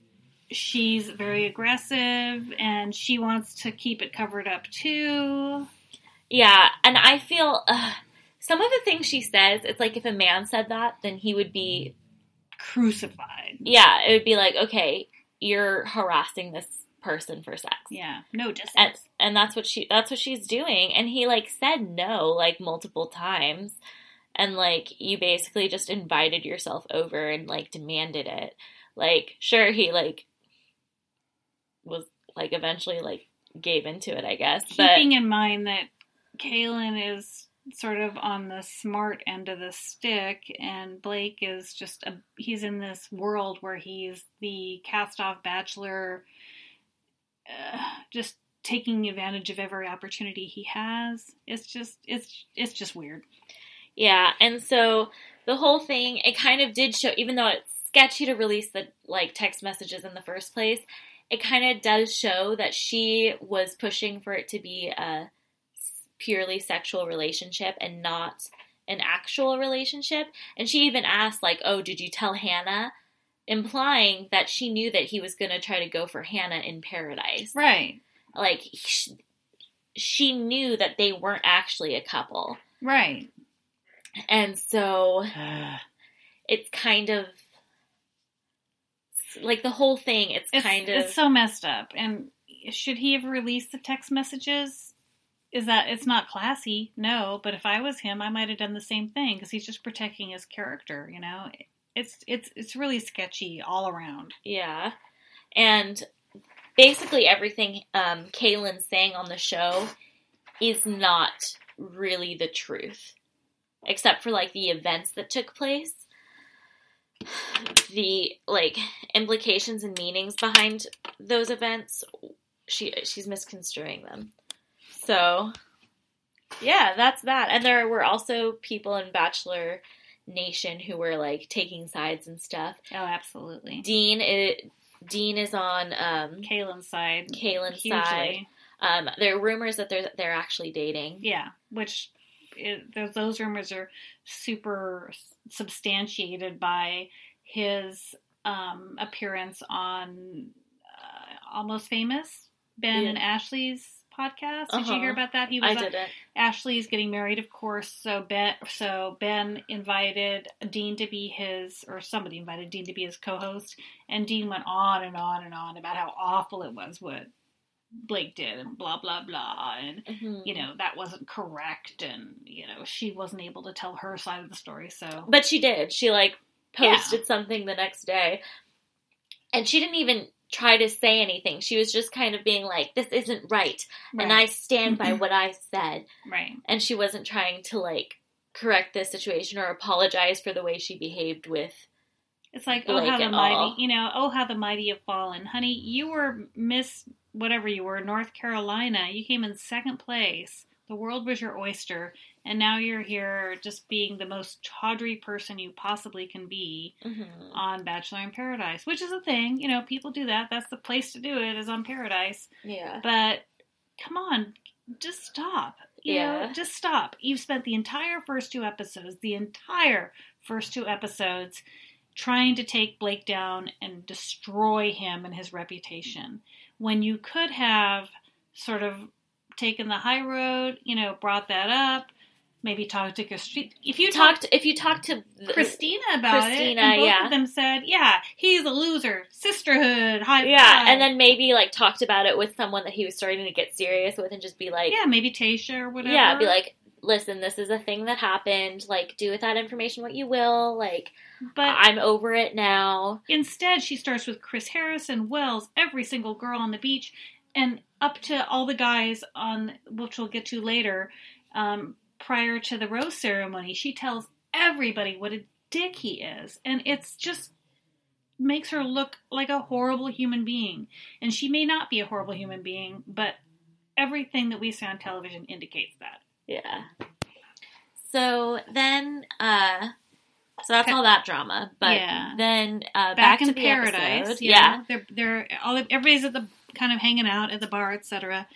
she's very aggressive and she wants to keep it covered up too. Yeah, and I feel uh, some of the things she says, it's like if a man said that, then he would be, Crucified. yeah, it would be like, okay, you're harassing this person for sex. Yeah, no just and and that's what she that's what she's doing and he like said no like multiple times and like you basically just invited yourself over and like demanded it like sure he like was like eventually like gave into it i guess but Keeping in mind that Caelynn is sort of on the smart end of the stick, and Blake is just a he's in this world where he's the cast off bachelor, uh, just taking advantage of every opportunity he has. It's just it's it's just weird. yeah and so the whole thing it kind of did show even though it's sketchy to release the like text messages in the first place it kind of does show that she was pushing for it to be a purely sexual relationship and not an actual relationship. And she even asked, like, oh, did you tell Hannah? Implying that she knew that he was going to try to go for Hannah in paradise. Right. Like, she, she knew that they weren't actually a couple. Right. And so it's kind of like the whole thing, it's, It's, kind of. it's so messed up. And should he have released the text messages? Is that it's not classy? No, but if I was him, I might have done the same thing because he's just protecting his character. You know, it's it's it's really sketchy all around. Yeah. And basically everything um, Caelynn's saying on the show is not really the truth. Except for like the events that took place. The like implications and meanings behind those events, she she's misconstruing them. So yeah, that's that. And there were also people in Bachelor Nation who were like taking sides and stuff. Oh, absolutely. Dean it, Dean is on um, Caelynn's side, Caelynn's hugely. side. Um, there are rumors that they're they're actually dating. Yeah, which it, those- those rumors are super substantiated by his um, appearance on uh, Almost Famous, Ben Yeah. and Ashley's podcast. Did you Uh-huh. hear about that? He was I on- didn't. Ashley's getting married, of course. So Ben, so Ben invited Dean to be his, or somebody invited Dean to be his co-host, and Dean went on and on and on about how awful it was what Blake did, and blah blah blah, and Mhm. you know that wasn't correct, and you know she wasn't able to tell her side of the story. So But she did. She like Yeah. posted something the next day. And she didn't even try to say anything. She was just kind of being like, This isn't right. And I stand by what I said. right, And she wasn't trying to like correct this situation or apologize for the way she behaved with it's like oh how the mighty, all. you know, oh how the mighty have fallen, honey. You were Miss whatever you were, North Carolina. You came in second place. The world was your oyster, and now you're here just being the most tawdry person you possibly can be. Mhm. on Bachelor in Paradise, which is a thing. You know, people do that. That's the place to do it is on Paradise. Yeah. But come on, just stop. You Yeah. know, just stop. You've spent the entire first two episodes, the entire first two episodes, trying to take Blake down and destroy him and his reputation. When you could have sort of taken the high road, you know, brought that up, maybe talked to Christine. If you talked talked if you talked to Kristina about it, Kristina, and both yeah. of them said, "Yeah, he's a loser. Sisterhood, high yeah, five." and then maybe like talked about it with someone that he was starting to get serious with and just be like yeah, maybe Tayshia or whatever. Yeah, be like, listen, this is a thing that happened. Like, do with that information what you will. Like, but I'm over it now. instead, she starts with Chris Harrison, Wells, every single girl on the beach, and up to all the guys on, which we'll get to later. Um, prior to the rose ceremony, she tells everybody what a dick he is, and it's just makes her look like a horrible human being. And she may not be a horrible human being, but everything that we see on television indicates that. Yeah. So then, uh, so that's all that drama. But Yeah. then uh, back, back, in to paradise. episode. Yeah. know, they're they're all everybody's at the kind of hanging out at the bar, etc.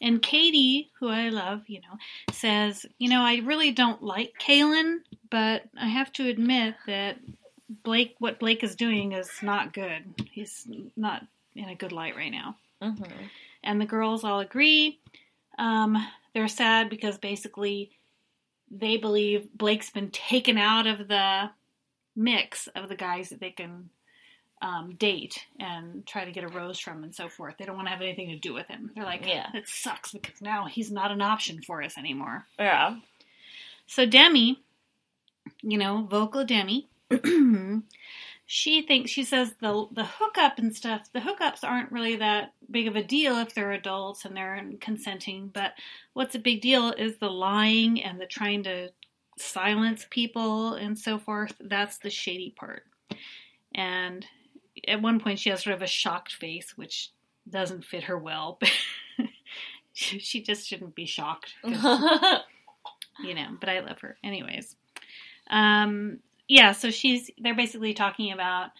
And Katie, who I love, you know, says, you know, I really don't like Caelynn, but I have to admit that Blake, what Blake is doing is not good. He's not in a good light right now. hmm And the girls all agree. Um, they're sad because basically they believe Blake's been taken out of the mix of the guys that they can um, date and try to get a rose from and so forth. They don't want to have anything to do with him. They're like, Yeah. it sucks because now he's not an option for us anymore. Yeah. So Demi, you know, vocal Demi, she thinks she says the the hookup and stuff. The hookups aren't really that big of a deal if they're adults and they're consenting. But what's a big deal is the lying and the trying to silence people and so forth. That's the shady part. And at one point, she has sort of a shocked face, which doesn't fit her well. she she just shouldn't be shocked you know, but I love her anyways. Um, yeah, so she's they're basically talking about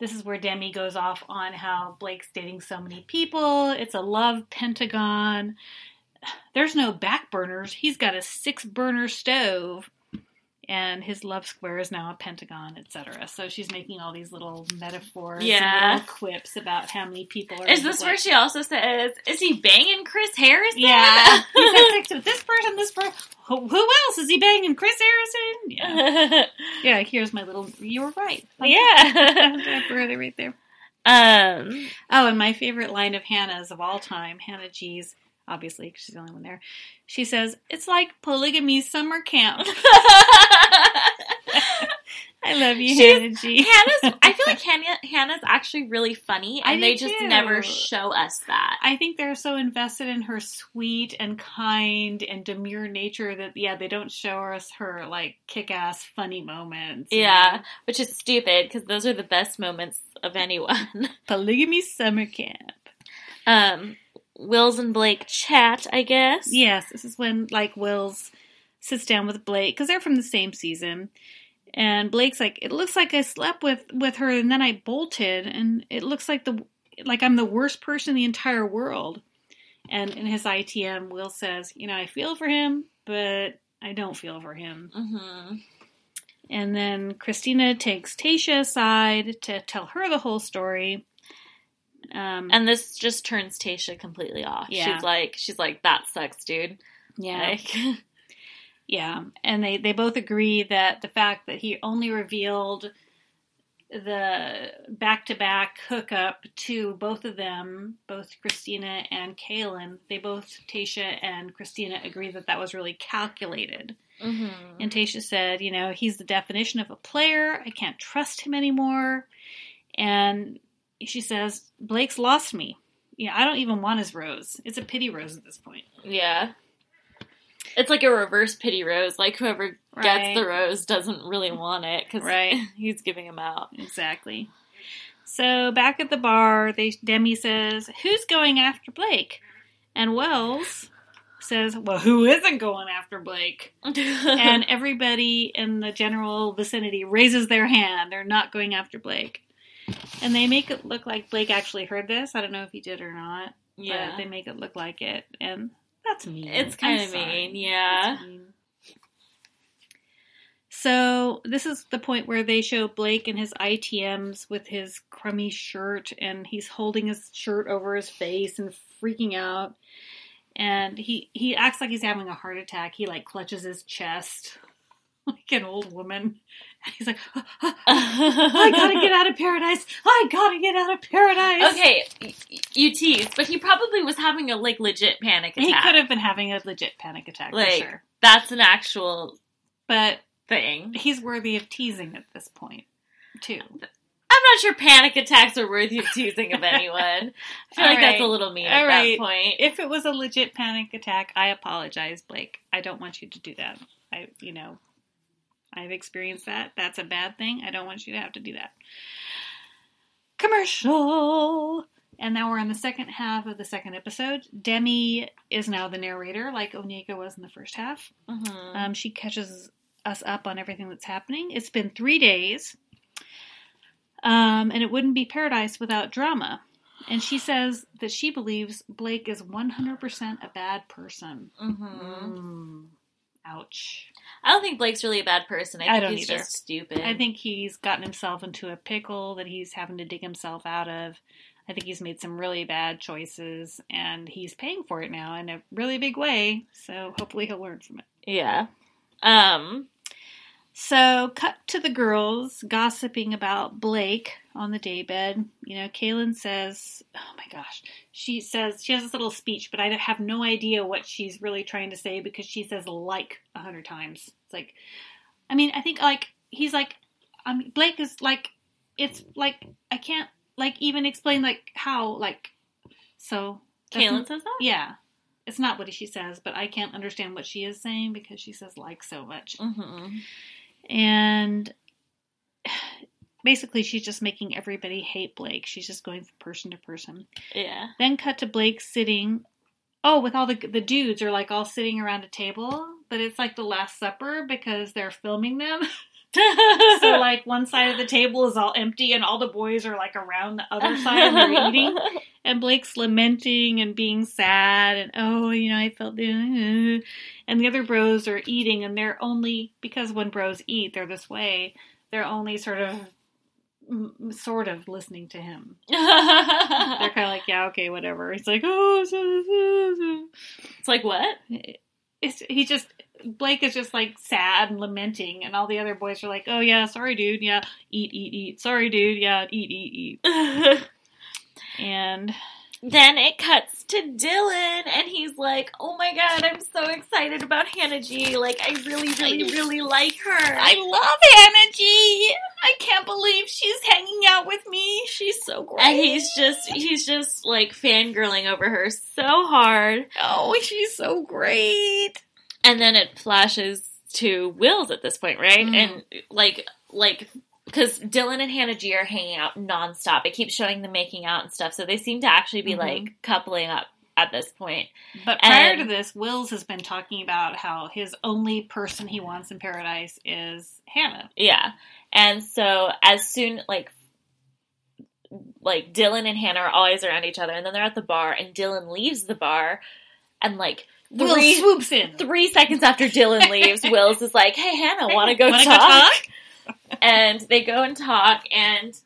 this is where Demi goes off on how Blake's dating so many people. It's a love pentagon. There's no back burners. He's got a six burner stove. And his love square is now a pentagon, etc. So she's making all these little metaphors Yeah. and little quips about how many people are. Is this where she also says, "Is he banging Chris Harrison?" Yeah, he's had sex with this person, this person. Who, who else is he banging? Chris Harrison? Yeah, yeah. Here's my little. You were right. yeah. right, right there. um. Oh, and my favorite line of Hannah's of all time, Hannah G's, obviously 'cause she's the only one there. She says, "It's like polygamy summer camp." I love you, She's- Hannah G. Hannah's. I feel like Hannah, Hannah's actually really funny, and they just too. never show us that. I think they're so invested in her sweet and kind and demure nature that yeah, they don't show us her like kick-ass funny moments. Yeah, know? which is stupid because those are the best moments of anyone. polygamy summer camp. Um, Wills and Blake chat, I guess. Yes, this is when like Wills sits down with Blake because they're from the same season, and Blake's like, "It looks like I slept with with her and then I bolted, and it looks like the like I'm the worst person in the entire world." And in his ITM, Will says, "You know, I feel for him, but I don't feel for him." hmm And then Kristina takes Tayshia aside to tell her the whole story. Um, And this just turns Tayshia completely off. Yeah. She's like, she's like, that sucks, dude. yeah, Like, yeah, and they they both agree that the fact that he only revealed the back to back hookup to both of them, both Kristina and Caelynn. They both, Tayshia and Kristina, agree that that was really calculated. Mm-hmm. And Tayshia said, you know, he's the definition of a player. I can't trust him anymore. And she says, Blake's lost me. Yeah, I don't even want his rose. It's a pity rose at this point. Yeah. It's like a reverse pity rose. Like whoever Right. gets the rose doesn't really want it because Right. he's giving him out. Exactly. So back at the bar, they Demi says, "Who's going after Blake?" And Wells says, "Well, who isn't going after Blake?" and everybody in the general vicinity raises their hand. They're not going after Blake. And they make it look like Blake actually heard this. I don't know if he did or not, yeah, but they make it look like it. And that's mean. it's kind of mean. Yeah. Mean. So this is the point where they show Blake in his ITMs with his crummy shirt, and he's holding his shirt over his face and freaking out. And he he acts like he's having a heart attack. He like clutches his chest like an old woman. And he's like, I gotta get out of paradise. I gotta get out of paradise. okay, you tease, but he probably was having a like legit panic attack. He could have been having a legit panic attack Like- for sure. That's an actual But thing. he's worthy of teasing at this point, too. I'm not sure panic attacks are worthy of teasing of anyone. I feel All like that's a little mean All at right. that point. If it was a legit panic attack, I apologize, Blake. I don't want you to do that. I, you know, I've experienced that. That's a bad thing. I don't want you to have to do that. Commercial. And now we're in the second half of the second episode. Demi is now the narrator, like Onyeka was in the first half. Mhm. Um, she catches us up on everything that's happening. It's been three days, um, and it wouldn't be paradise without drama. And she says that she believes Blake is 100% a bad person. Mhm. Mm. Ouch. I don't think Blake's really a bad person. I I think don't he's either. just stupid. I think he's gotten himself into a pickle that he's having to dig himself out of. I think he's made some really bad choices, and he's paying for it now in a really big way. So hopefully he'll learn from it. Yeah. Um. So, cut to the girls gossiping about Blake on the daybed. You know, Caelynn says, Oh my gosh. She says, she has this little speech, but I have no idea what she's really trying to say because she says like a hundred times. It's like, I mean, I think like, he's like, I mean, Blake is like, it's like, I can't like even explain like how, like, so. Caelynn says that. Yeah. It's not what she says, but I can't understand what she is saying because she says like so much Mm-hmm. And basically she's just making everybody hate Blake. She's just going from person to person. Yeah. Then cut to Blake sitting. Oh, with all the the dudes are like all sitting around a table, but it's like the Last Supper because they're filming them. so like one side of the table is all empty, and all the boys are like around the other side and they're eating. And Blake's lamenting and being sad, and oh, you know, I felt the. Uh. And the other bros are eating, and they're only because when bros eat, they're this way. They're only sort of, sort of listening to him. They're kind of like, yeah, okay, whatever. He's like, oh, so- so- so." it's like what? it's he just Blake is just like sad and lamenting, and all the other boys are like, oh yeah, sorry, dude, yeah, eat, eat, eat. Sorry, dude, yeah, eat, eat, eat. And then it cuts to Dylan, and he's like, "Oh my god, I'm so excited about Hannah G. Like, I really, really, really like her." I love Hannah G. I can't believe she's hanging out with me. She's so great. and he's just, he's just like fangirling over her so hard. oh, she's so great. And then it flashes to Will's at this point, right? Mhm. And like, like, because Dylan and Hannah G are hanging out nonstop. It keeps showing them making out and stuff. So they seem to actually be Mhm. like coupling up at this point. But prior And- to this, Wills has been talking about how his only person he wants in paradise is Hannah. Yeah. And so as soon like like Dylan and Hannah are always around each other and then they're at the bar and Dylan leaves the bar and like Will three swoops in. three seconds after Dylan leaves, Wills is like, Hey Hannah, wanna go Wanna talk? and they go and talk and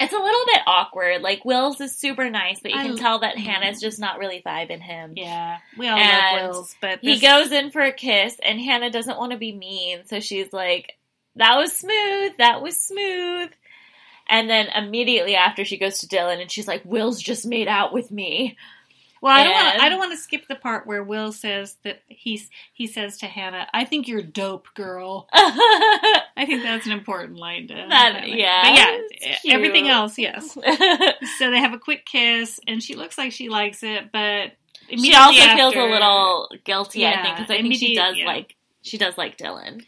it's a little bit awkward. Like Wills is super nice, but you I can tell that Hannah's just not really vibing him. Yeah, we all And love Wills, but He goes in for a kiss, and Hannah doesn't want to be mean, so she's like, "That was smooth. That was smooth." And then immediately after, she goes to Dylan and she's like, Will's just made out with me. Well, I don't want. And- I don't want to skip the part where Will says that he's he says to Hannah, "I think you're dope, girl." I think that's an important line to That- yeah, But yeah, everything else, yes. So they have a quick kiss, and she looks like she likes it, but she also feels a little guilty, I think, because I think she does yeah. like she does like Dylan.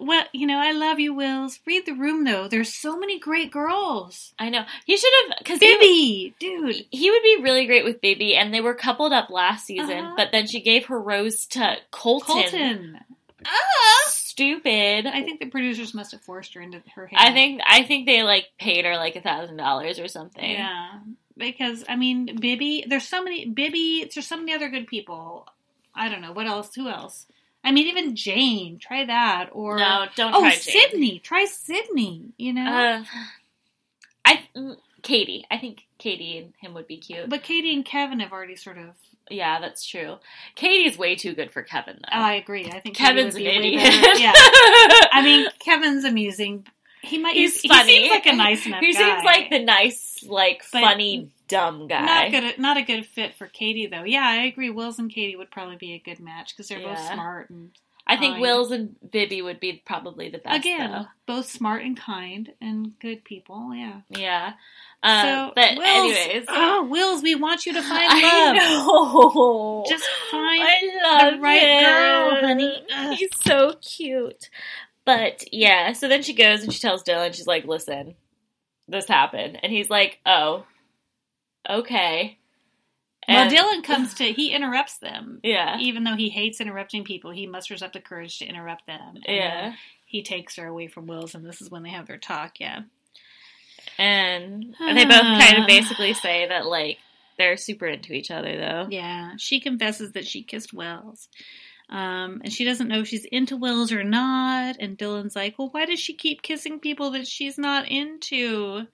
Well, you know, I love you, Wills. Read the room though. There's so many great girls. I know he should have because Bibi, dude. he would be really great with Bibi, and they were coupled up last season. Uh-huh. But then she gave her rose to Colton. Colton. Ah! Stupid. I think the producers must have forced her into her hand. I think I think they like paid her like a thousand dollars or something. Yeah, because I mean, Bibi. There's so many Bibi. There's so many other good people. I don't know what else. Who else? I mean, even Jane. Try that. Or No, don't oh, try Jane. Sydney. Try Sydney. You know. Uh, I mm, Katie. I think Katie and him would be cute. but Katie and Kevin have already sort of. yeah, that's true. Katie's way too good for Kevin though. I agree. I think Kevin's an idiot. Yeah. I mean, Kevin's amusing. He might. he's he funny. seems like a nice enough He guy. seems like the nice, like But funny, dumb guy. Not good. Not a good fit for Katie, though. Yeah, I agree. Wills and Katie would probably be a good match because they're both smart and I think kind. Wills and Bibi would be probably the best. again though. both smart and kind and good people. Yeah. yeah. Um, so, but Wills, anyways, oh Wills, we want you to find I love. know. Just find. I love the right him. girl, honey. Ugh. He's so cute. But yeah, so then she goes and she tells Dylan, she's like, listen, this happened. And he's like, oh, okay. well, Dylan comes to. He interrupts them. Yeah. Even though he hates interrupting people, he musters up the courage to interrupt them. And Yeah. he takes her away from Wills, and this is when they have their talk. Yeah. And they both kind of basically say that, like, they're super into each other, though. Yeah, she confesses that she kissed Wells. Um, and she doesn't know if she's into Wills or not. And Dylan's like, well, why does she keep kissing people that she's not into?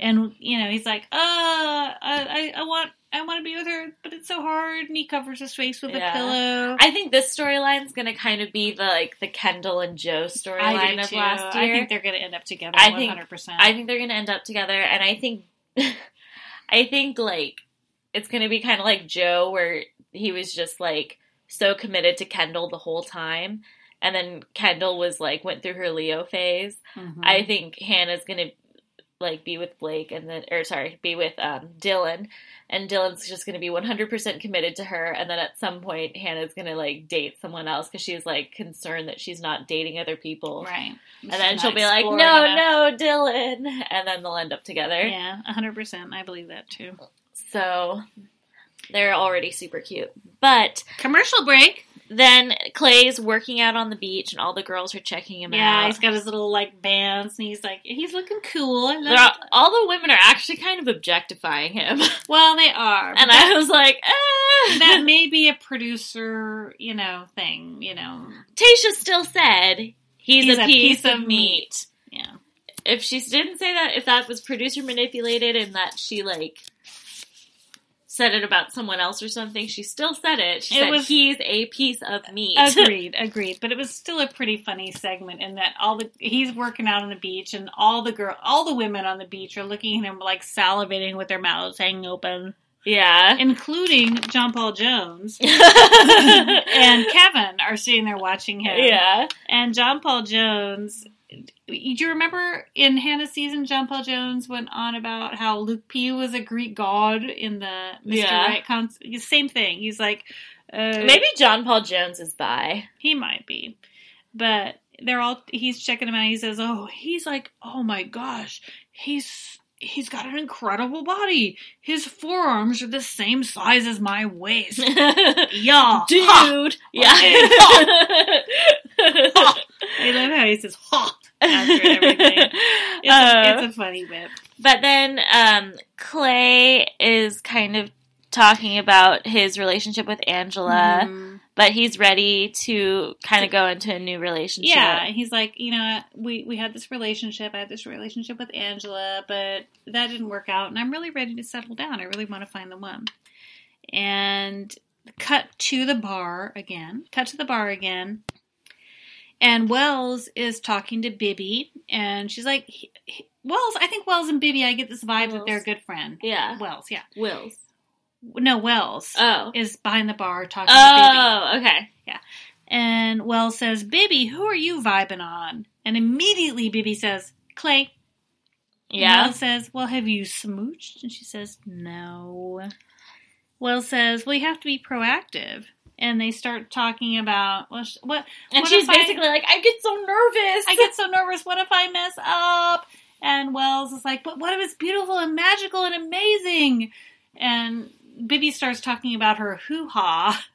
And, you know, he's like, uh, I, I, I want, I want to be with her, but it's so hard. And he covers his face with Yeah. a pillow. I think this storyline's gonna kind of be the like the Kendall and Joe storyline of too. last year. I think they're going to end up together. I 100%. think- I think they're gonna end up together, and I think, I think like it's gonna be kind of like Joe, where he was just like so committed to Kendall the whole time, and then Kendall was like went through her Leo phase. Mhm. I think Hannah's gonna like be with Blake, and then or sorry, be with um, Dylan, and Dylan's just gonna be one hundred percent committed to her, and then at some point Hannah's gonna like date someone else because she's like concerned that she's not dating other people. right. And then she'll be like, "No, enough." no, Dylan," and then they'll end up together. Yeah, 100%. I believe that too. So they're already super cute. But Commercial break. then Clay's working out on the beach, and all the girls are checking him Yeah, out. he's got his little like bands, and he's like, he's looking cool. I love all, all the women are actually kind of objectifying him, Well, they are. and I was like, eh. that may be a producer, you know, thing. You know, Tayshia still said he's, a, piece, of meat. yeah. If she didn't say that, if that was producer manipulated and that she like said it about someone else or something, she still said it. She It said was- he's a piece of meat. Agreed, agreed. But it was still a pretty funny segment in that all the he's working out on the beach, and all the girl, all the women on the beach are looking at him like salivating with their mouths hanging open, yeah. including John Paul Jones and Kevin are sitting there watching him. yeah. And John Paul Jones, do you remember in Hannah's season, John Paul Jones went on about how Luke P was a Greek god in the Mr. Yeah. Right con- Same thing. He's like, uh, Maybe John Paul Jones is bi. he might be, but they're all. He's checking him out. He says, "Oh, he's like, oh my gosh, he's." He's got an incredible body. His forearms are the same size as my waist. Yeah, Dude. Yeah. I love how he says "ha" after everything. It's, Uh, a, it's a funny bit. But then um, Clay is kind of talking about his relationship with Angela, Mhm. but he's ready to kind of go into a new relationship. Yeah, he's like, you know, we we had this relationship. I had this relationship with Angela, but that didn't work out, and I'm really ready to settle down. I really want to find the one. And cut to the bar again. Cut to the bar again. And Wells is talking to Bibi, and she's like, he- he- Wells. I think Wells and Bibi. I get this vibe that they're a good friend. Yeah. Wells, yeah. Wills. No, Wells Oh. is behind the bar talking to Bibi. Oh, okay. Yeah. And Wells says, Bibi, who are you vibing on? And immediately Bibi says, Clay. Yeah. Wells says, Well, have you smooched? And she says, No. Wells says, Well, you have to be proactive. And they start talking about, well, sh- what? And what she's if I- basically like, I get so nervous. I get so nervous. What if I mess up? And Wells is like, but what if it's beautiful and magical and amazing? And Bibi starts talking about her hoo ha.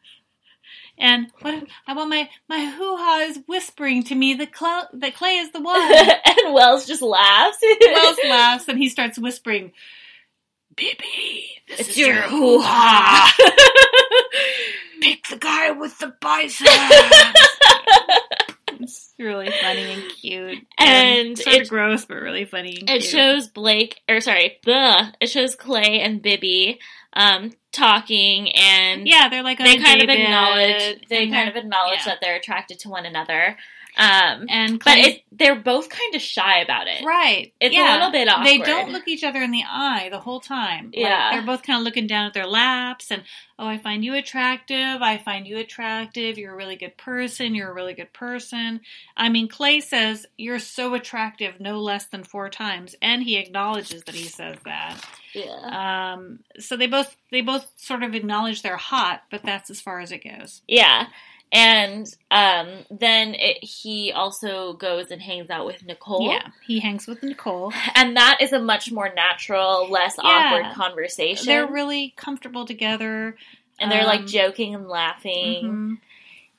And what I want my my hoo ha is whispering to me that Cla- that Clay is the one. and Wells just laughs. Wells laughs and he starts whispering, Bibi, this It's is your your hoo ha. Pick the guy with the biceps. it's really funny and cute, And sort of gross, but really funny. And It cute. shows Blake, or sorry, the it shows Clay and Bibi um, talking, and Yeah, they're like they kind of acknowledge they kind of acknowledge yeah. that they're attracted to one another. Um, and but it, they're both kind of shy about it. right, It's yeah. a little bit awkward. They don't look each other in the eye the whole time. Like, Yeah. they're both kind of looking down at their laps and, oh, I find you attractive. I find you attractive. You're a really good person. You're a really good person. I mean, Clay says, You're so attractive no less than four times. And he acknowledges that he says that. Yeah. Um, so they both they both sort of acknowledge they're hot, but that's as far as it goes. Yeah. And um, then it, he also goes and hangs out with Nicole. Yeah, he hangs with Nicole. And that is a much more natural, less Yeah. awkward conversation. They're really comfortable together. and they're like um, joking and laughing. Mhm.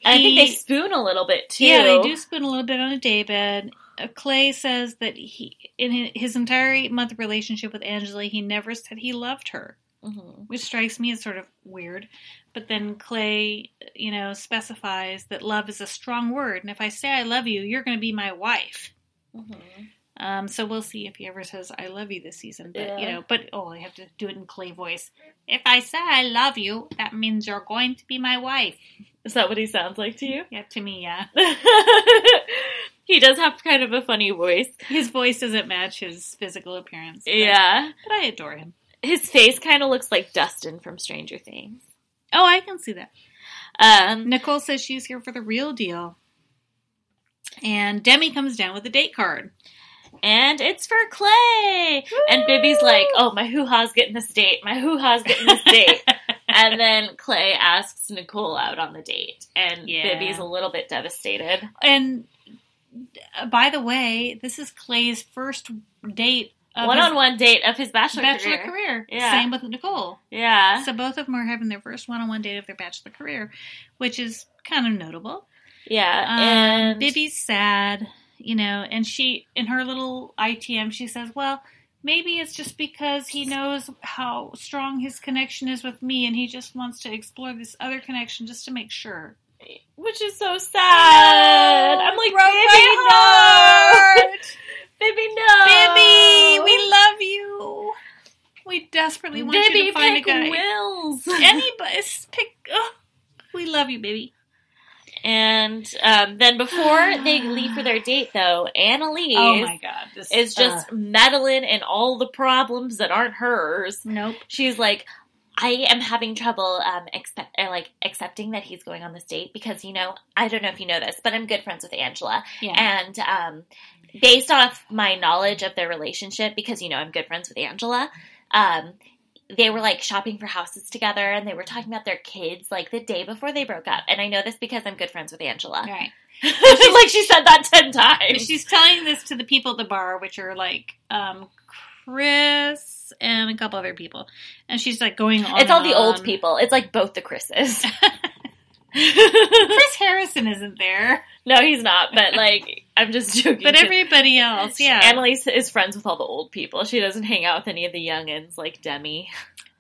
And I think they spoon a little bit too. Yeah, they do spoon a little bit on a daybed. Clay says that he, in his entire eight month relationship with Angela, he never said he loved her, Mhm. which strikes me as sort of weird. But then Clay, you know, specifies that love is a strong word, and if I say I love you, you're going to be my wife. Mhm. Um, so we'll see if he ever says "I love you" this season. But you know, but oh, I have to do it in Clay voice. If I say I love you, that means you're going to be my wife. Is that what he sounds like to you? Yeah, to me, yeah. he does have kind of a funny voice. His voice doesn't match his physical appearance. but- Yeah. but I adore him. His face kind of looks like Dustin from Stranger Things. Oh, I can see that. Um, Nicole says she's here for the real deal. And Demi comes down with a date card. and it's for Clay. And Bibi's like, "Oh, my hoo ha's getting this date. My hoo ha's getting this date." and then Clay asks Nicole out on the date, and Yeah. Bibi's a little bit devastated. And by the way, this is Clay's first date One on one date of his bachelor, bachelor career. career. Yeah. Same with Nicole. Yeah, So both of them are having their first one on one date of their bachelor career, which is kind of notable. yeah, Um, and Bibi's sad, you know, and she, in her little ITM, she says, well, maybe it's just because he knows how strong his connection is with me and he just wants to explore this other connection just to make sure. Which is so sad. I'm like, Broke Bibi, no, heart. Bibi, no, Bibi, we love you. We desperately want Bibi, you to find pick a guy. Wills. Anybody, pick. Oh, we love you, baby. And um, then before they leave for their date, though, Annaliese Oh my god, this is just uh, meddling in all the problems that aren't hers. nope. She's like, I am having trouble um, expect, or like accepting that he's going on this date because you know I don't know if you know this, but I'm good friends with Angela, Yeah. and um, based off my knowledge of their relationship, because you know I'm good friends with Angela, um, they were like shopping for houses together, and they were talking about their kids like the day before they broke up, and I know this because I'm good friends with Angela. right. like she said that ten times. She's telling this to the people at the bar, which are like um, Chris and a couple other people, and she's like going on. It's all the old people. It's like both the Chris's. Chris Harrison isn't there, no, he's not. But like, I'm just joking. but everybody else, yeah. Annaliese is friends with all the old people. She doesn't hang out with any of the youngins like Demi.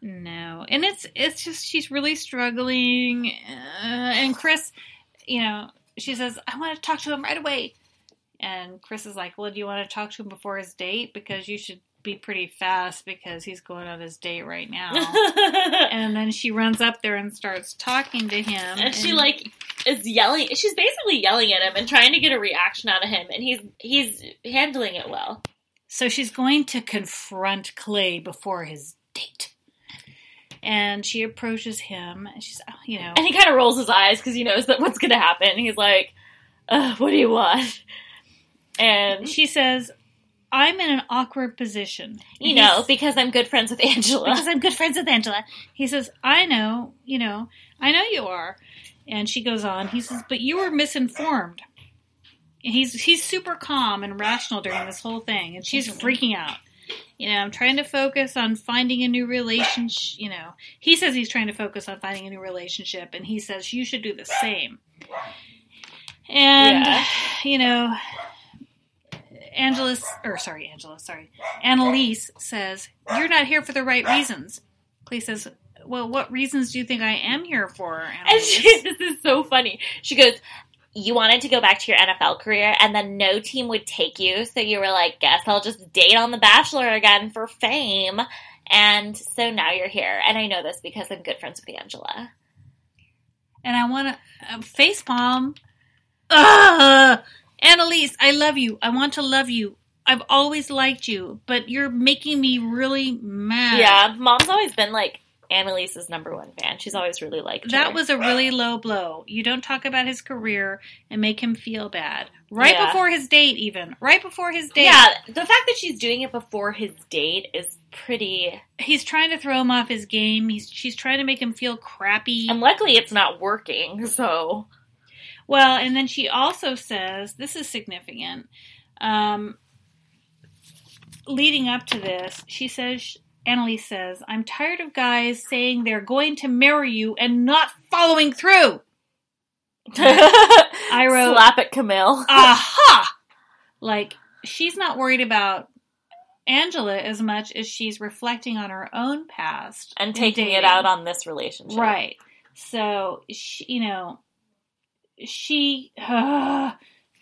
No, and it's it's just she's really struggling, uh, and Chris, you know, she says, "I want to talk to him right away," and Chris is like, "Well, do you want to talk to him before his date? Because you should be pretty fast because he's going on his date right now." and then she runs up there and starts talking to him, and she like is yelling. She's basically yelling at him and trying to get a reaction out of him, and he's he's handling it well. So she's going to confront Clay before his date. And she approaches him, and she's, oh, you know. And he kind of rolls his eyes because he knows that what's going to happen. He's like, uh, "What do you want?" And she says, "I'm in an awkward position." you And know, because I'm good friends with Angela. because I'm good friends with Angela. He says, I know, you know, I know you are. And she goes on, he says, but you were misinformed. And he's he's super calm and rational during this whole thing, and she's freaking out. You know, I'm trying to focus on finding a new relationship. You know, he says he's trying to focus on finding a new relationship, and he says you should do the same. And Yeah. you know, Angela, or sorry, Angela, sorry, Annaliese says you're not here for the right reasons. Clay says, "Well, what reasons do you think I am here for?" And she, this is so funny. She goes, You wanted to go back to your NFL career, and then no team would take you. So you were like, Guess I'll just date on The Bachelor again for fame. And so now you're here. And I know this because I'm good friends with Angela. and I want to uh, face palm. Ugh! Annaliese, I love you. I want to love you. I've always liked you, but you're making me really mad. Yeah, mom's always been like Annaliese's number one fan. She's always really liked That her. was a really low blow. You don't talk about his career and make him feel bad. Right Yeah. before his date, even. Right before his date. Yeah, the fact that she's doing it before his date is pretty. He's trying to throw him off his game. He's she's trying to make him feel crappy. And luckily, it's not working. So Well, and then she also says, this is significant. Um, leading up to this, she says, Annaliese says, I'm tired of guys saying they're going to marry you and not following through. I wrote- slap at Kamil. Aha! Like, she's not worried about Angela as much as she's reflecting on her own past and in taking it out on this relationship. Right. So, she, you know, she, uh,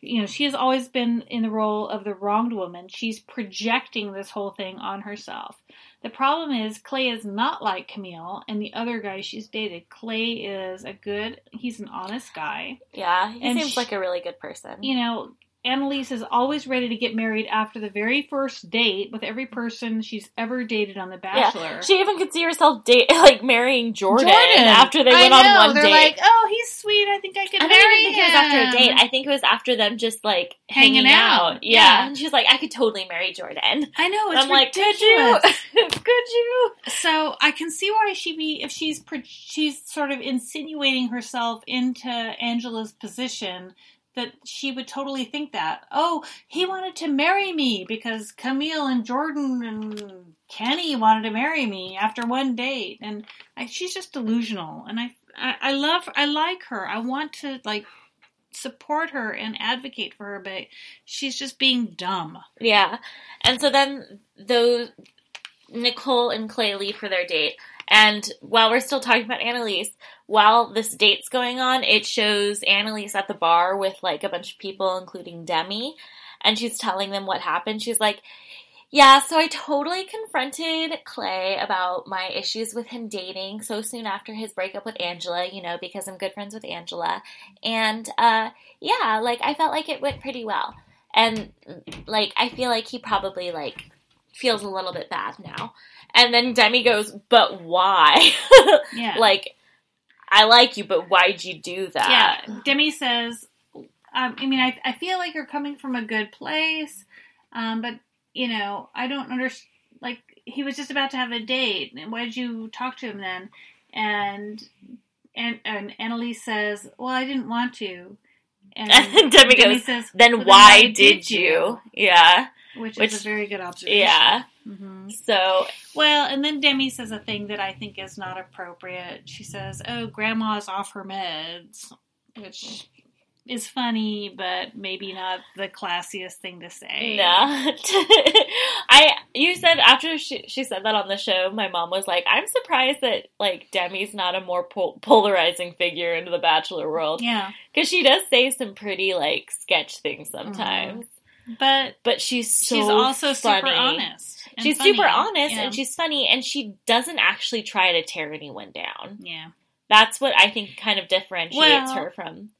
you know, she has always been in the role of the wronged woman. She's projecting this whole thing on herself. The problem is, Clay is not like Kamil and the other guy she's dated. Clay is a good, he's an honest guy. Yeah, he And seems sh- like a really good person. You know, Annaliese is always ready to get married after the very first date with every person she's ever dated on The Bachelor. Yeah, she even could see herself date like marrying Jordan, Jordan. after they I went on know, one They're date. like, oh, he's sweet. I think I could I marry don't even think it was after a date. I think it was after them just like Hanging hanging, out. out. Yeah. Yeah. and she's like, I could totally marry Jordan. I know it's I'm like, could you? could you? so I can see why she be if she's she's sort of insinuating herself into Angela's position that she would totally think that oh he wanted to marry me because Kamil and Jordan and Kenny wanted to marry me after one date and I, she's just delusional and I, I I love I like her I want to like support her and advocate for her but she's just being dumb Yeah. And so then those Nicole and Clay leave for their date. And while we're still talking about Annaliese, while this date's going on, it shows Annaliese at the bar with like a bunch of people, including Demi, and she's telling them what happened. She's like, Yeah, so I totally confronted Clay about my issues with him dating so soon after his breakup with Angela, you know, because I'm good friends with Angela. And uh yeah, like I felt like it went pretty well. And like I feel like he probably like feels a little bit bad now. And then Demi goes, "But why?" yeah like I like you, but why'd you do that? Yeah, Demi says, um, I mean, I, I feel like you're coming from a good place, um, but, you know, I don't understand. Like, he was just about to have a date. and Why did you talk to him then? And, and, and Annaliese says, Well, I didn't want to. And And Demi goes, says, Then "Well, why did you? Yeah. Which, Which- is a very good observation. Yeah. hmm So Well, and then Demi says a thing that I think is not appropriate. She says, "Oh, grandma's off her meds," which is funny, but maybe not the classiest thing to say. no. I you said after she she said that on the show, my mom was like, "I'm surprised that like Demi's not a more pol- polarizing figure into the bachelor world Yeah, because she does say some pretty like sketch things sometimes." But But she's so she's also funny. super honest. She's funny. super honest Yeah. and she's funny and she doesn't actually try to tear anyone down. yeah, That's what I think kind of differentiates Well, her from.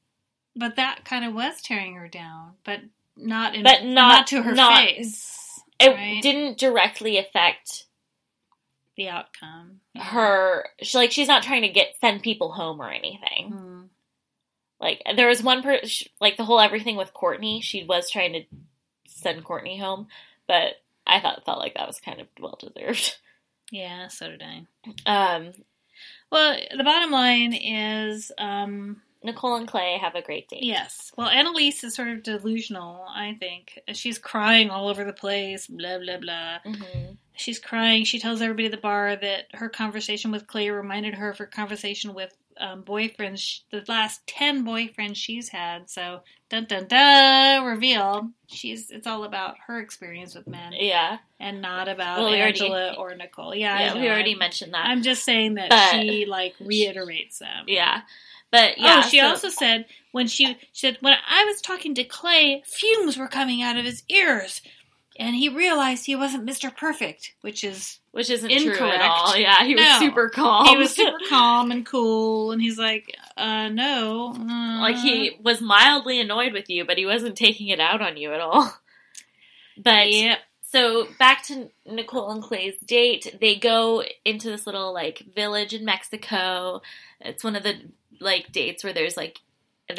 but that kind of was tearing her down, but not in, But not- to her not- face. it right? didn't directly affect the outcome. her. She, like she's not trying to get send people home or anything. Hmm. Like there was one per sh- like the whole everything with Courtney. She was trying to send Courtney home, but I thought felt like that was kind of well deserved. Yeah, so did I. Um, Well, the bottom line is, um, Nicole and Clay have a great date. yes. Well, Annaliese is sort of delusional, I think. She's crying all over the place, blah, blah, blah. hmm She's crying. She tells everybody at the bar that her conversation with Clay reminded her of her conversation with um, boyfriends, the last 10 boyfriends she's had. So, dun dun dun, reveal. She's, it's all about her experience with men Yeah, and not about Well, we already- Angela or Nicole. Yeah, yeah. We already I'm- mentioned that. I'm just saying that But- she like reiterates them. yeah, but yeah. oh, she so- also said when she, she said when I was talking to Clay, fumes were coming out of his ears, and he realized he wasn't Mr. Perfect, which is which isn't true at all. Yeah, he was super calm. he was super calm and cool, and he's like, uh, no, uh, like he was mildly annoyed with you, but he wasn't taking it out on you at all. But Yep. so back to Nicole and Clay's date. They go into this little like village in Mexico. It's one of the like dates where there's like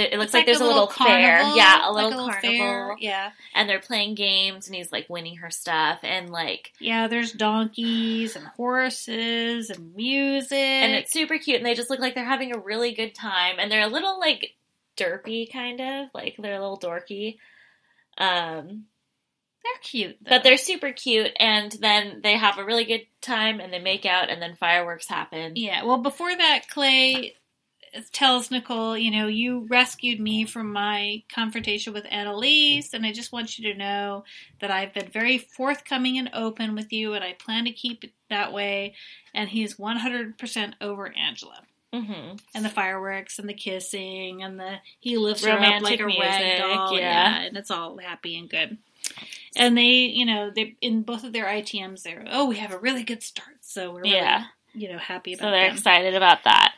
it looks It's like, there's a little, fair. Yeah, a like little, carnival. fair. Yeah, And they're playing games and he's like winning her stuff and like yeah. There's donkeys and horses and music, and it's super cute and they just look like they're having a really good time and they're a little like derpy kind of like they're a little dorky um they're cute. Though. but they're super cute and then they have a really good time and they make out and then fireworks happen Yeah, well, before that, Clay tells Nicole, you know, you rescued me from my confrontation with Annaliese, and I just want you to know that I've been very forthcoming and open with you, and I plan to keep it that way. And he's 100% over Angela. hmm And the fireworks and the kissing and the he lifts her up Romantic like a music, rag doll. yeah. and it's all happy and good. And they, you know, they in both of their ITMs, they're oh, we have a really good start, so we're really, yeah you know happy about so they're them. excited about that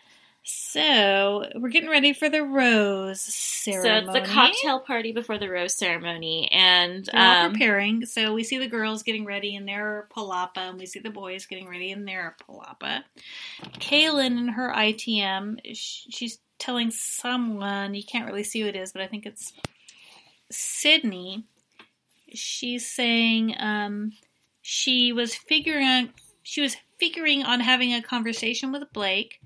So we're getting ready for the rose ceremony. so it's the cocktail party before the rose ceremony and all um, preparing. So we see the girls getting ready in their palapa, and we see the boys getting ready in their palapa. Caelynn in her ITM, she's telling someone you can't really see who it is, but I think it's Sydney. She's saying um, she was figuring she was figuring on having a conversation with Blake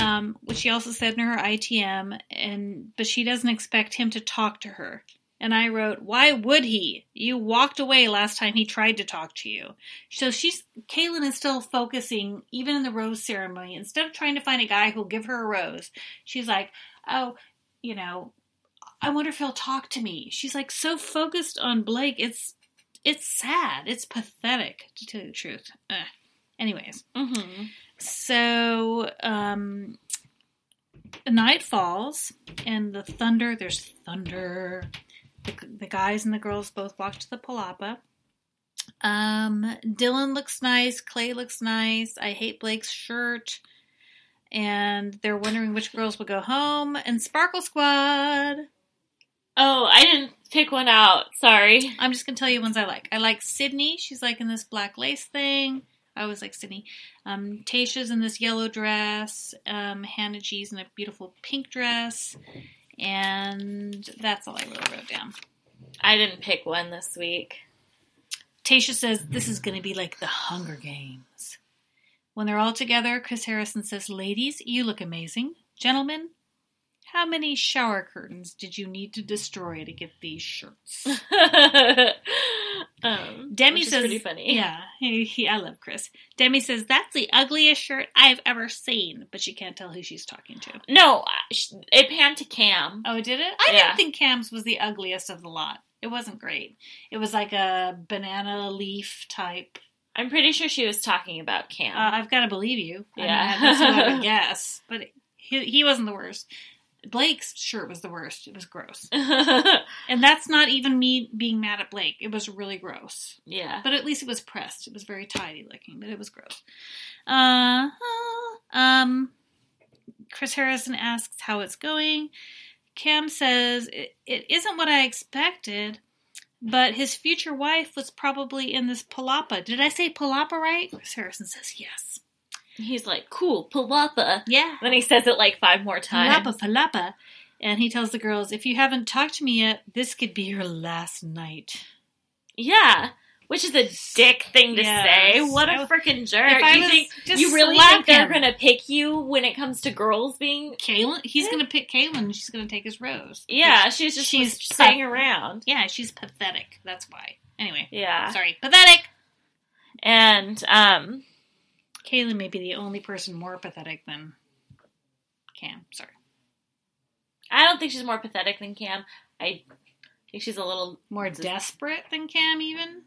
um, which she also said in her ITM, and but she doesn't expect him to talk to her. And I wrote, "Why would he? You walked away last time he tried to talk to you." So she's Caelynn is still focusing, even in the rose ceremony. Instead of trying to find a guy who'll give her a rose, she's like, "Oh, you know, I wonder if he'll talk to me." She's like so focused on Blake. It's it's sad. It's pathetic, to tell you the truth. Ugh. Anyways, mhm. So um, night falls, and the thunder. There's thunder. The, the guys and the girls both walk to the palapa. Um, Dylan looks nice. Clay looks nice. I hate Blake's shirt. And they're wondering which girls will go home. And Sparkle Squad. oh i didn't pick one out sorry I'm just gonna tell you ones I like. I like Sydney. She's like in this black lace thing. I always like Sydney. Um, Tayshia's in this yellow dress. Um, Hannah G's in a beautiful pink dress. And that's all I really wrote down. i didn't pick one this week Tayshia says this is going to be like the Hunger Games. When they're all together, Chris Harrison says, Ladies, you look amazing. Gentlemen, how many shower curtains did you need to destroy to get these shirts? um, Demi says, pretty funny Yeah, he, he, I love Chris. Demi says, That's the ugliest shirt I've ever seen, but she can't tell who she's talking to. no it panned to cam Oh, did it? I Yeah. didn't think Cam's was the ugliest of the lot. It wasn't great. It was like a banana leaf type. i'm pretty sure she was talking about cam Uh, I've got to believe you. I Yeah. mean, that's what I would guess. But he, he wasn't the worst. Blake's shirt was the worst. It was gross. And that's not even me being mad at Blake. It was really gross. yeah But at least it was pressed. It was very tidy looking, but it was gross. Uh, um, Chris Harrison asks how it's going. Cam says it, it isn't what I expected. But his future wife was probably in this palapa. Did I say palapa right? Chris Harrison says yes. He's like, cool, palapa. Yeah. Then he says it like five more times. Palapa, palapa. And he tells the girls, if you haven't talked to me yet, this could be your last night. Yeah. Which is a dick thing to Yes. say. What a freaking jerk. You think you really think they're him. gonna pick you when it comes to girls being Caelynn, he's going to pick Caelynn and she's going to take his rose. Yeah, she's just She's she's staying around. Yeah, she's pathetic. That's why. Anyway, Yeah. sorry. Pathetic! And um Caelynn may be the only person more pathetic than Cam. Sorry. I don't think she's more pathetic than Cam. I think she's a little More desperate than Cam, even?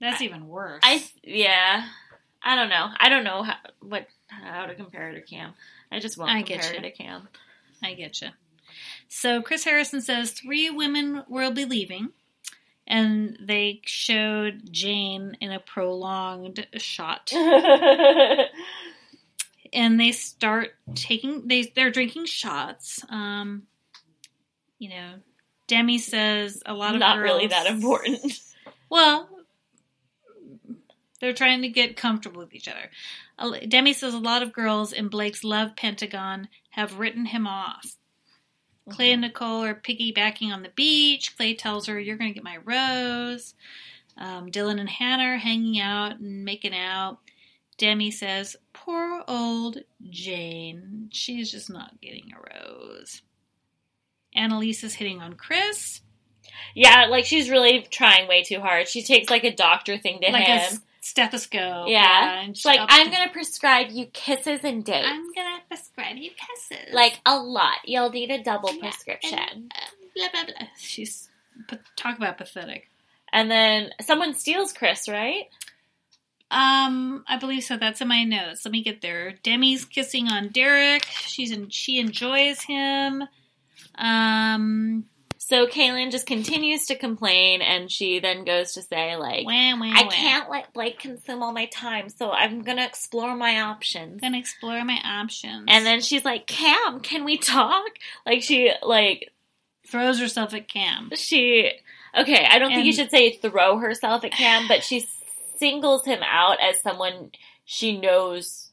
That's I- even worse. I yeah. I don't know. I don't know how what how to compare her to Cam. I just won't I compare you. to Cam. I get you. So Chris Harrison says three women will be leaving, and they showed Jane in a prolonged shot, and they start taking they they're drinking shots. Um, you know, Demi says a lot of Not girls, really that important. Well, they're trying to get comfortable with each other. Demi says a lot of girls in Blake's love pentagon have written him off. Clay and Nicole are piggybacking on the beach. Clay tells her, You're going to get my rose. Um, Dylan and Hannah are hanging out and making out. Demi says, Poor old Jane. She's just not getting a rose. Annaliese is hitting on Chris. Yeah, like she's really trying way too hard. She takes like a doctor thing to like him. Stethoscope. Yeah. and like, I'm gonna prescribe you kisses and dates. I'm gonna prescribe you kisses. like a lot. You'll need a double Yeah, prescription. and, uh, blah blah blah. She's talk about pathetic. And then someone steals Chris, right? Um, I believe so. That's in my notes. Let me get there. Demi's kissing on Derek. She's in. She enjoys him. Um, So Caelynn just continues to complain, and she then goes to say, like, wah, wah, I wah. can't let Blake consume all my time, so I'm gonna explore my options. gonna explore my options. And then she's like, Cam, can we talk? Like she like throws herself at Cam. she okay, I don't think you should say throw herself at Cam, but she singles him out as someone she knows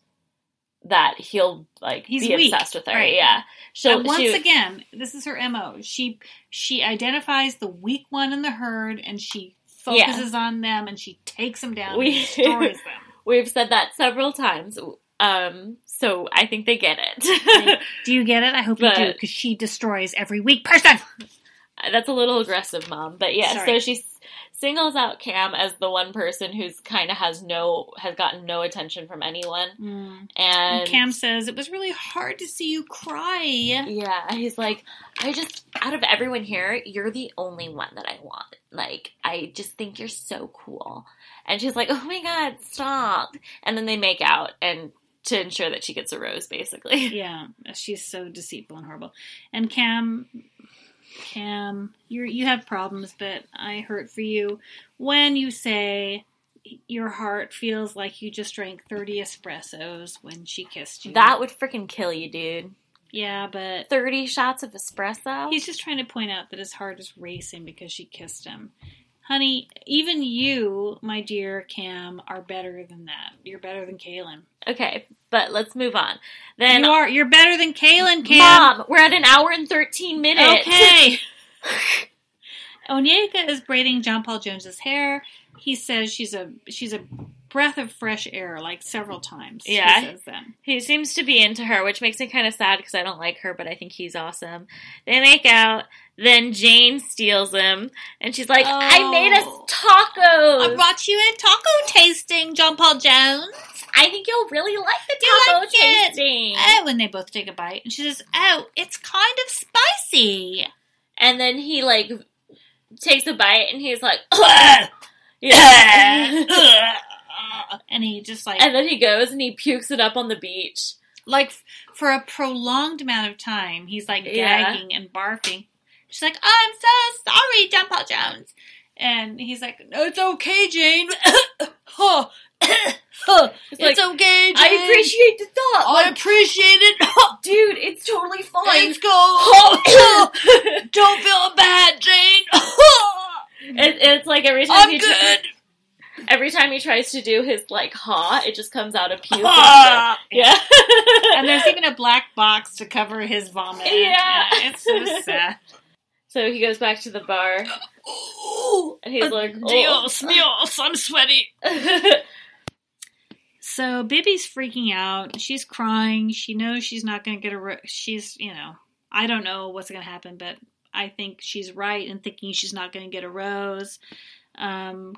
that he'll like He's be weak, obsessed with her. right. Yeah. She'll and once she, again, this is her mo. She she identifies the weak one in the herd, and she focuses on them, and she takes them down We- and destroys them. we've said that several times. Um so I think they get it. Do you get it? I hope you do, because she destroys every weak person. That's a little aggressive, mom. But yeah, Sorry. so she s- singles out Cam as the one person who's kind of has no has gotten no attention from anyone, hmm. and, And Cam says it was really hard to see you cry. yeah, he's like, I just out of everyone here, you're the only one that I want. Like, I just think you're so cool. And she's like, Oh my god, stop! And then they make out and to ensure that she gets a rose, basically. Yeah, she's so deceitful and horrible. And Cam, Cam, you you have problems, but I hurt for you when you say your heart feels like you just drank thirty espressos when she kissed you. That would freaking kill you, dude. yeah, but Thirty shots of espresso. he's just trying to point out that his heart is racing because she kissed him. Honey, even you, my dear Cam, are better than that. You're better than Caelynn. Okay, but let's move on. Then you are. You're better than Caelynn, Cam. Mom, we're at an hour and 13 minutes. Okay. Onyeka is braiding John Paul Jones's hair. He says she's a she's a breath of fresh air, like several times. Yeah. he. He seems to be into her, which makes me kind of sad because I don't like her, but I think he's awesome. They make out. Then Jane steals him, and she's like, I made us Oh. I brought you a taco tasting, John Paul Jones. I think you'll really like the taco like it? tasting. Oh, and they both take a bite, and she says, "Oh, it's kind of spicy." And then he, like, takes a bite, and he's like, yeah. and he just like and then he goes and he pukes it up on the beach. like for a prolonged amount of time, he's like Yeah. gagging and barfing. She's like, oh, "I'm so sorry, John Paul Jones," and he's like, "No, it's okay, Jane. huh. Huh. It's It's, like, okay, Jane. I appreciate the thought. I Like, appreciate it. dude, it's totally fine. Let's go. Don't feel bad, Jane. It, it's like every time I'm he good. Every time he tries to do his like ha, it just comes out of puke. Ah. yeah. and there's even a black box to cover his vomit. Yeah. it's so sad. so he goes back to the bar Oh, and he's like, Dios oh. míos, I'm sweaty. So Bibi's freaking out. She's crying. She knows she's not going to get a. Ro- she's, you know, I don't know what's going to happen, but I think she's right in thinking she's not going to get a rose. Um,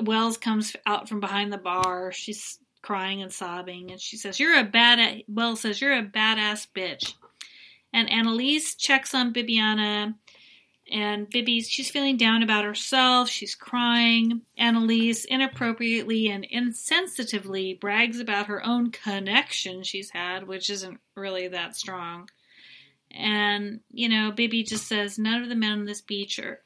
Wells comes out from behind the bar. She's crying and sobbing, and she says, "You're a bad." Wells says, "You're a badass bitch." And Annaliese checks on Bibiana, and Bibi's she's feeling down about herself. She's crying. Annaliese inappropriately and insensitively brags about her own connection she's had, which isn't really that strong. And you know, Bibi just says none of the men on this beach are.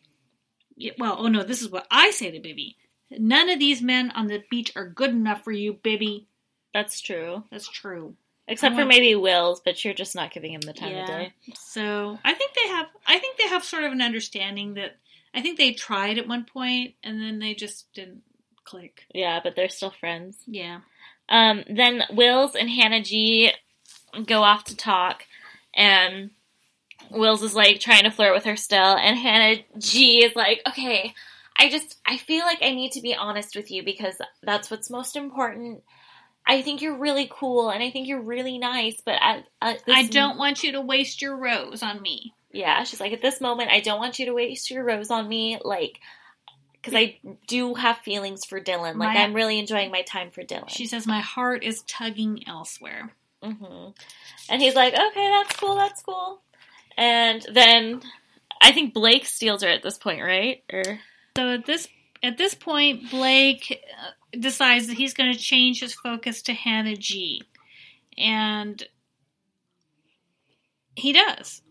Well, oh no, this is what I say to Bibi. None of these men on the beach are good enough for you, Bibi. That's true. That's true. Except for maybe Will's, but you're just not giving him the time of day. So I think they have. I think they have sort of an understanding that. I think they tried at one point and then they just didn't click. Yeah, but they're still friends. Yeah. Um, then Wills and Hannah G go off to talk, and Wills is like trying to flirt with her still, and Hannah G is like, okay, I just, I feel like I need to be honest with you because that's what's most important. I think you're really cool, and I think you're really nice, but at, at I don't want you to waste your rose on me. yeah, she's like, at this moment, I don't want you to waste your rose on me, like, because I do have feelings for Dylan. Like, My- I'm really enjoying my time for Dylan. She says my heart is tugging elsewhere. hmm And he's like, okay, that's cool, that's cool. And then I think Blake steals her at this point, right? Or So at this at this point, Blake uh, decides that he's going to change his focus to Hannah G, and he does.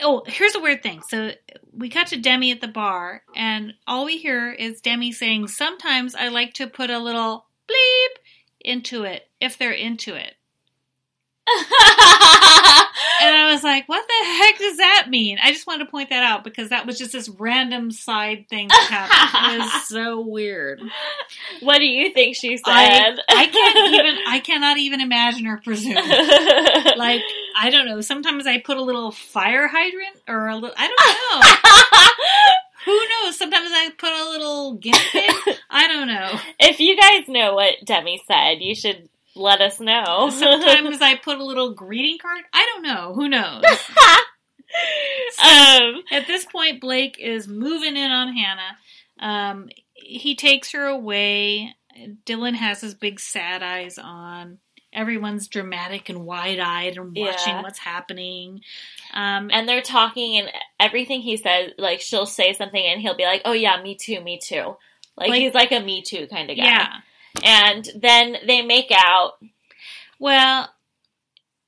Oh, here's a weird thing. So we cut to Demi at the bar, and all we hear is Demi saying, "Sometimes I like to put a little bleep into it if they're into it." And I was like, what the heck does that mean? I just wanted to point that out because that was just this random side thing that happened. It was so weird. what do you think she I, said? I can't even, I cannot even imagine or presume. Like, I don't know. Sometimes I put a little fire hydrant or a little, I don't know. Who knows? Sometimes I put a little pig. I don't know. if you guys know what Demi said, you should let us know. Sometimes I put a little greeting card. I don't know. Who knows? um, At this point, Blake is moving in on Hannah. Um, he takes her away. Dylan has his big sad eyes on. Everyone's dramatic and wide eyed and watching Yeah. what's happening. Um, and they're talking, and everything he says, like she'll say something, and he'll be like, "Oh yeah, me too, me too." Like, Like- he's like a me too kind of guy. yeah. And then they make out. Well,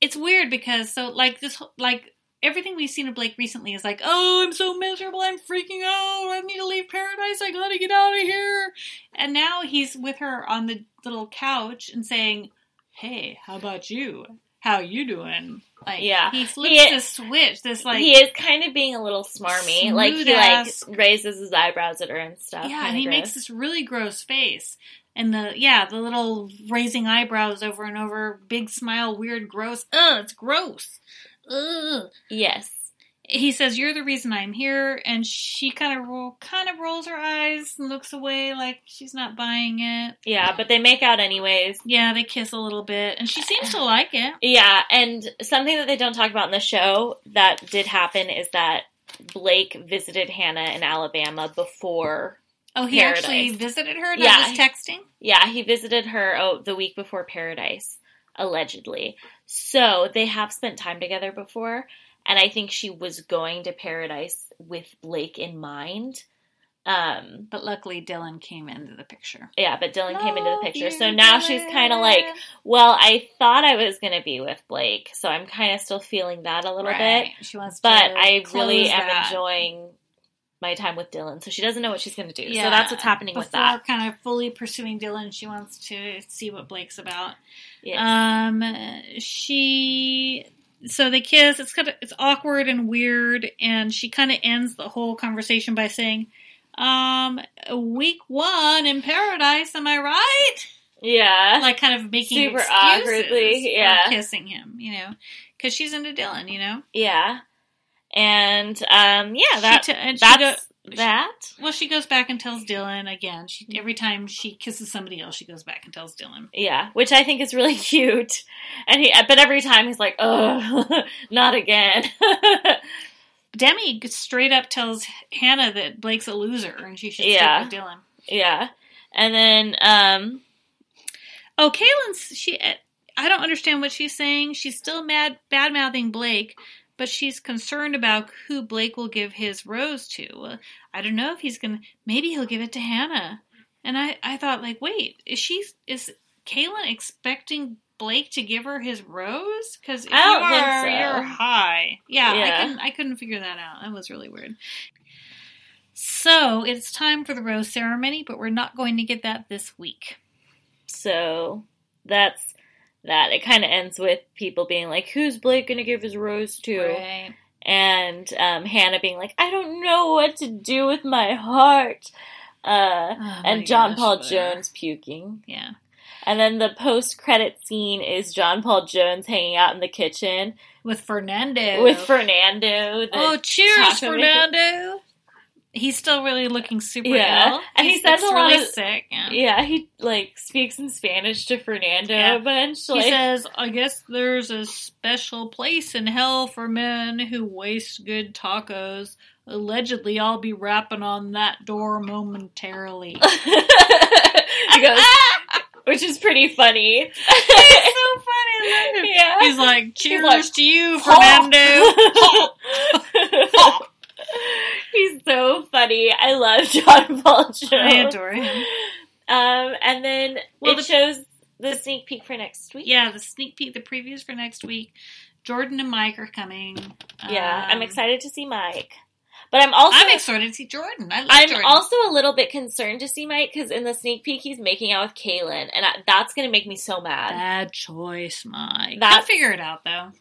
it's weird because so like this like everything we've seen of Blake recently is like, oh, I'm so miserable, I'm freaking out, I need to leave paradise, I gotta get out of here. And now he's with her on the little couch and saying, hey, how about you? How you doing? Like, Yeah. he flips He- this switch. This like, he is kind of being a little smarmy. Like he like raises his eyebrows at her and stuff. yeah, and he gross. makes this really gross face. And the yeah, the little raising eyebrows over and over, big smile, weird, gross. Ugh, it's gross. Ugh. yes. he says you're the reason i'm here and she kind of roll, kind of rolls her eyes and looks away like she's not buying it Yeah, but they make out anyways. yeah they kiss a little bit and she seems to like it Yeah, and something that they don't talk about in the show that did happen is that Blake visited Hannah in Alabama before. Oh he Paradise. actually visited her not Yeah. just texting Yeah, he visited her oh the week before Paradise, allegedly. So they have spent time together before, and I think she was going to Paradise with Blake in mind. Um, but luckily dylan came into the picture yeah, but Dylan came into the picture, so now she's kind of like, well, I thought I was going to be with Blake, so I'm kind of still feeling that a little bit. She wants But I really close am that. enjoying my time with Dylan, so she doesn't know what she's going to do. Yeah. So that's what's happening Before with that. kind of fully pursuing Dylan, she wants to see what Blake's about. Yes. Um, she so they kiss. It's kind of it's awkward and weird, and she kind of ends the whole conversation by saying, Um, week one in paradise, am I right? Yeah. Like, kind of making Super awkwardly, yeah. kissing him, you know, because she's into Dylan, you know. yeah. And um yeah, that she t- and she that's go- that. well, she goes back and tells Dylan again. She every time she kisses somebody else, she goes back and tells Dylan. Yeah, which I think is really cute. And he but every time he's like, "Oh, not again." Demi straight up tells Hannah that Blake's a loser and she should Yeah. stick with Dylan. yeah. And then um Oh, Caelynn's she. I don't understand what she's saying. She's still mad, bad mouthing Blake, but she's concerned about who Blake will give his rose to. I don't know if he's gonna. Maybe he'll give it to Hannah. And I, I thought, like, wait, is she is Caelynn expecting Blake to give her his rose? Because if you are, so. you're high. Yeah, I couldn't, I couldn't figure that out. That was really weird. So it's time for the rose ceremony, but we're not going to get that this week. so that's that. It kind of ends with people being like, "Who's Blake going to give his rose to?" Right. And um Hannah being like, "I don't know what to do with my heart." Uh Oh my and John gosh, Paul whatever. Jones puking. Yeah. And then the post credit scene is John Paul Jones hanging out in the kitchen With Fernando. with Fernando. Oh, cheers. Fernando. He's still really looking super Yeah. ill. And he says a lot really of- sick. Yeah. Yeah, he like speaks in Spanish to Fernando Yeah. a bunch. He Like, says, I guess there's a special place in hell for men who waste good tacos. Allegedly, I'll be rapping on that door momentarily. he goes, which is pretty funny. It's so funny. Yeah. He's like, cheers like, to you, Fernando. He's so funny. I love John Paul Jones. I adore him. Um, and then Well, it the- shows the sneak peek for next week. Yeah, the sneak peek, the previews for next week. Jordan and Mike are coming. Yeah, I'm Um, excited to see Mike, but I'm also I'm excited to see Jordan. I love I'm Jordan. also a little bit concerned to see Mike because in the sneak peek he's making out with Caelynn, and I, that's going to make me so mad. Bad choice, Mike. He'll figure it out, though.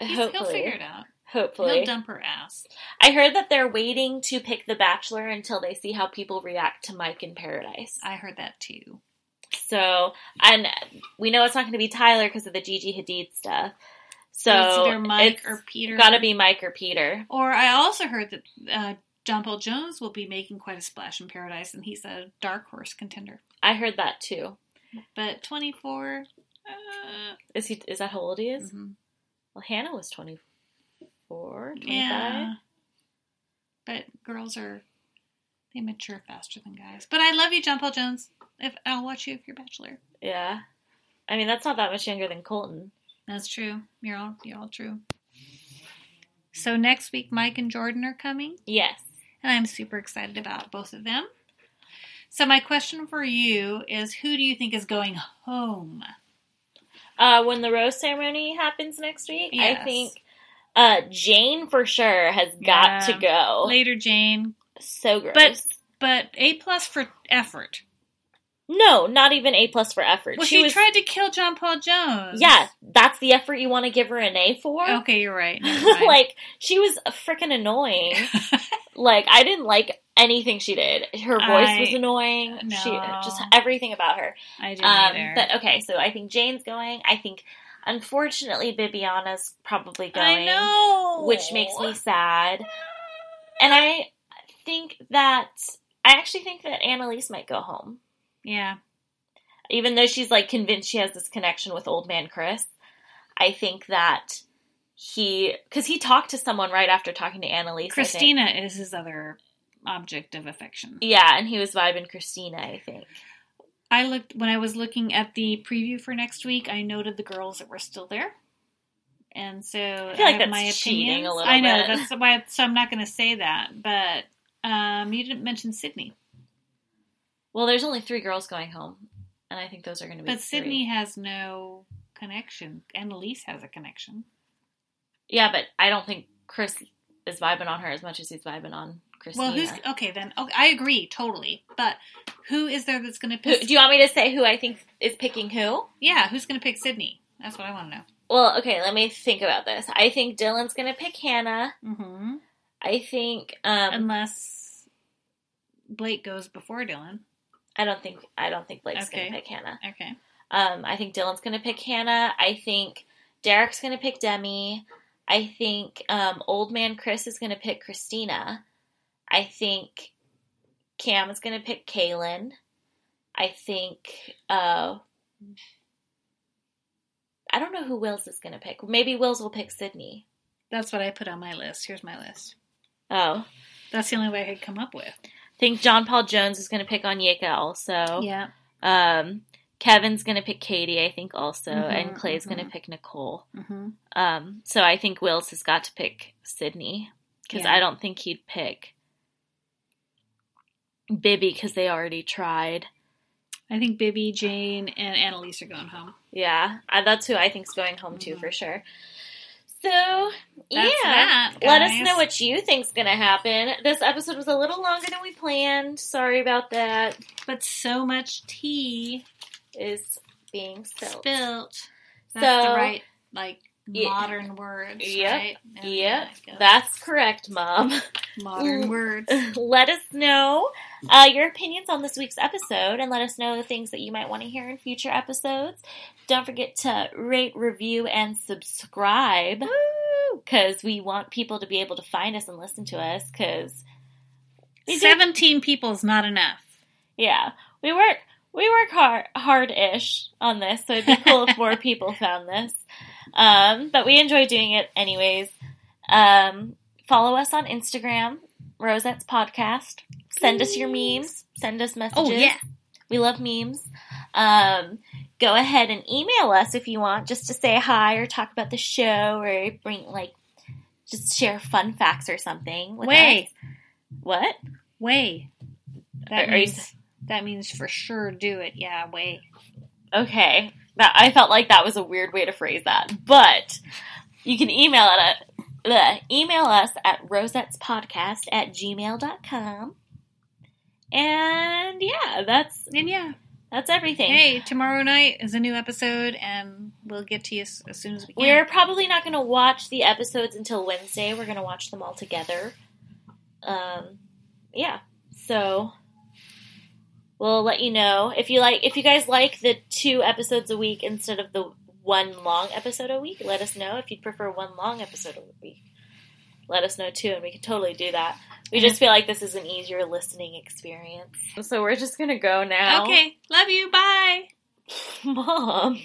He'll figure it out. Hopefully. He'll dump her ass. I heard that they're waiting to pick the Bachelor until they see how people react to Mike in Paradise. I heard that too. So, and we know it's not going to be Tyler because of the Gigi Hadid stuff. So it's either Mike or Peter. Got to be Mike or Peter. Or I also heard that uh, John Paul Jones will be making quite a splash in Paradise, and he's a dark horse contender. I heard that too. But 24. Uh, Is he? Is that how old he is? mhm. Well, Hannah was 24, 25. Yeah. But girls are they mature faster than guys. But I love you, John Paul Jones. If I'll watch you if you're Bachelor. Yeah. I mean, that's not that much younger than Colton. That's true. You're all you're all true. So next week, Mike and Jordan are coming, Yes. and I'm super excited about both of them. So my question for you is, who do you think is going home? Uh, when the rose ceremony happens next week, I think uh, Jane for sure has got Yeah. to go. Later, Jane, So gross. But- but A plus for effort. no, not even A plus for effort. Well, she, she, was. tried to kill John Paul Jones. yeah, that's the effort you want to give her an A for. Okay, you're right. Like she was freaking annoying. like I didn't like anything she did. Her voice I- was annoying. She just everything about her. I didn't Um, either. but okay, so I think Jane's going. I think unfortunately Bibiana's probably going. I know, which makes me sad. And I think that I actually think that Annaliese might go home, Yeah, even though she's like convinced she has this connection with old man Chris. I think that he, because he talked to someone right after talking to Annaliese. Kristina is his other object of affection. Yeah, and he was vibing Kristina. I think. I looked when I was looking at the preview for next week. I noted the girls that were still there, and so I, feel like have that's my cheating opinions. little I know bit. that's why. So I'm not going to say that. But um, you didn't mention Sydney, Well, there's only three girls going home, and I think those are going to be. but three. Sydney has no connection. Annaliese has a connection. Yeah, but I don't think Chris is vibing on her as much as he's vibing on Kristina. Well, who's okay then? Okay, I agree totally. But who is there that's going to Who, pick? do you want me to say who I think is picking who? yeah, who's going to pick Sydney? That's what I want to know. Well, okay, let me think about this. I think Dylan's gonna pick Hannah. Mm-hmm. I think um Unless Blake goes before Dylan. I don't think I don't think Blake's Okay. gonna pick Hannah. Okay. Um, I think Dylan's gonna pick Hannah. I think Derek's gonna pick Demi. I think um, old man Chris is gonna pick Kristina. I think Cam is gonna pick Caelynn. I think uh, I don't know who Wills is gonna pick. Maybe Wills will pick Sydney. That's what I put on my list. Here's my list. Oh, That's the only way I could come up with. I think John Paul Jones is gonna pick on Onyeka also. Yeah. Um, Kevin's gonna pick Katie, I think also, Mhm, and Clay's gonna mhm. pick Nicole. hmm Um, so I think Wills has got to pick Sydney because Yeah. I don't think he'd pick Bibi because they already tried. I think Bibi, Jane, and Annaliese are going home. Yeah, I, that's who I think's going home too Mhm. for sure. So yeah, that, let us know what you think's gonna happen. This episode was a little longer than we planned. Sorry about that. But so much tea Is being spilled. spilt. That's So- the right, like, Yeah. modern words, Yep. right? Yep, yeah, that's correct, Mom. modern words. let us know uh, your opinions on this week's episode and let us know the things that you might want to hear in future episodes. Don't forget to rate, review, and subscribe because we want people to be able to find us and listen to us because we do- 17 people is not enough. yeah, we work we work hard hard ish on this, so it'd be cool if more people found this. Um, but we enjoy doing it anyways. Um, follow us on Instagram, Rosette's Podcast. Send us your memes. Send us messages. Oh, yeah. We love memes. Um, go ahead and email us if you want, just to say hi or talk about the show or bring like just share fun facts or something. With Way. us. What? Way. That Are- are you means, that means for sure do it. Yeah, way. Okay. That I felt like that was a weird way to phrase that. But you can email it at bleh, email us at rosettespodcast at gmail.com. And yeah, that's And yeah. that's everything. Hey, tomorrow night is a new episode, and we'll get to you as, as soon as we can. We're probably not going to watch the episodes until Wednesday. We're going to watch them all together. Um, yeah. So we'll let you know if you like. If you guys like the two episodes a week instead of the one long episode a week, let us know. If you'd prefer one long episode a week, let us know too, and we can totally do that. We just feel like this is an easier listening experience. So we're just gonna go now. Okay. Love you. Bye. Mom.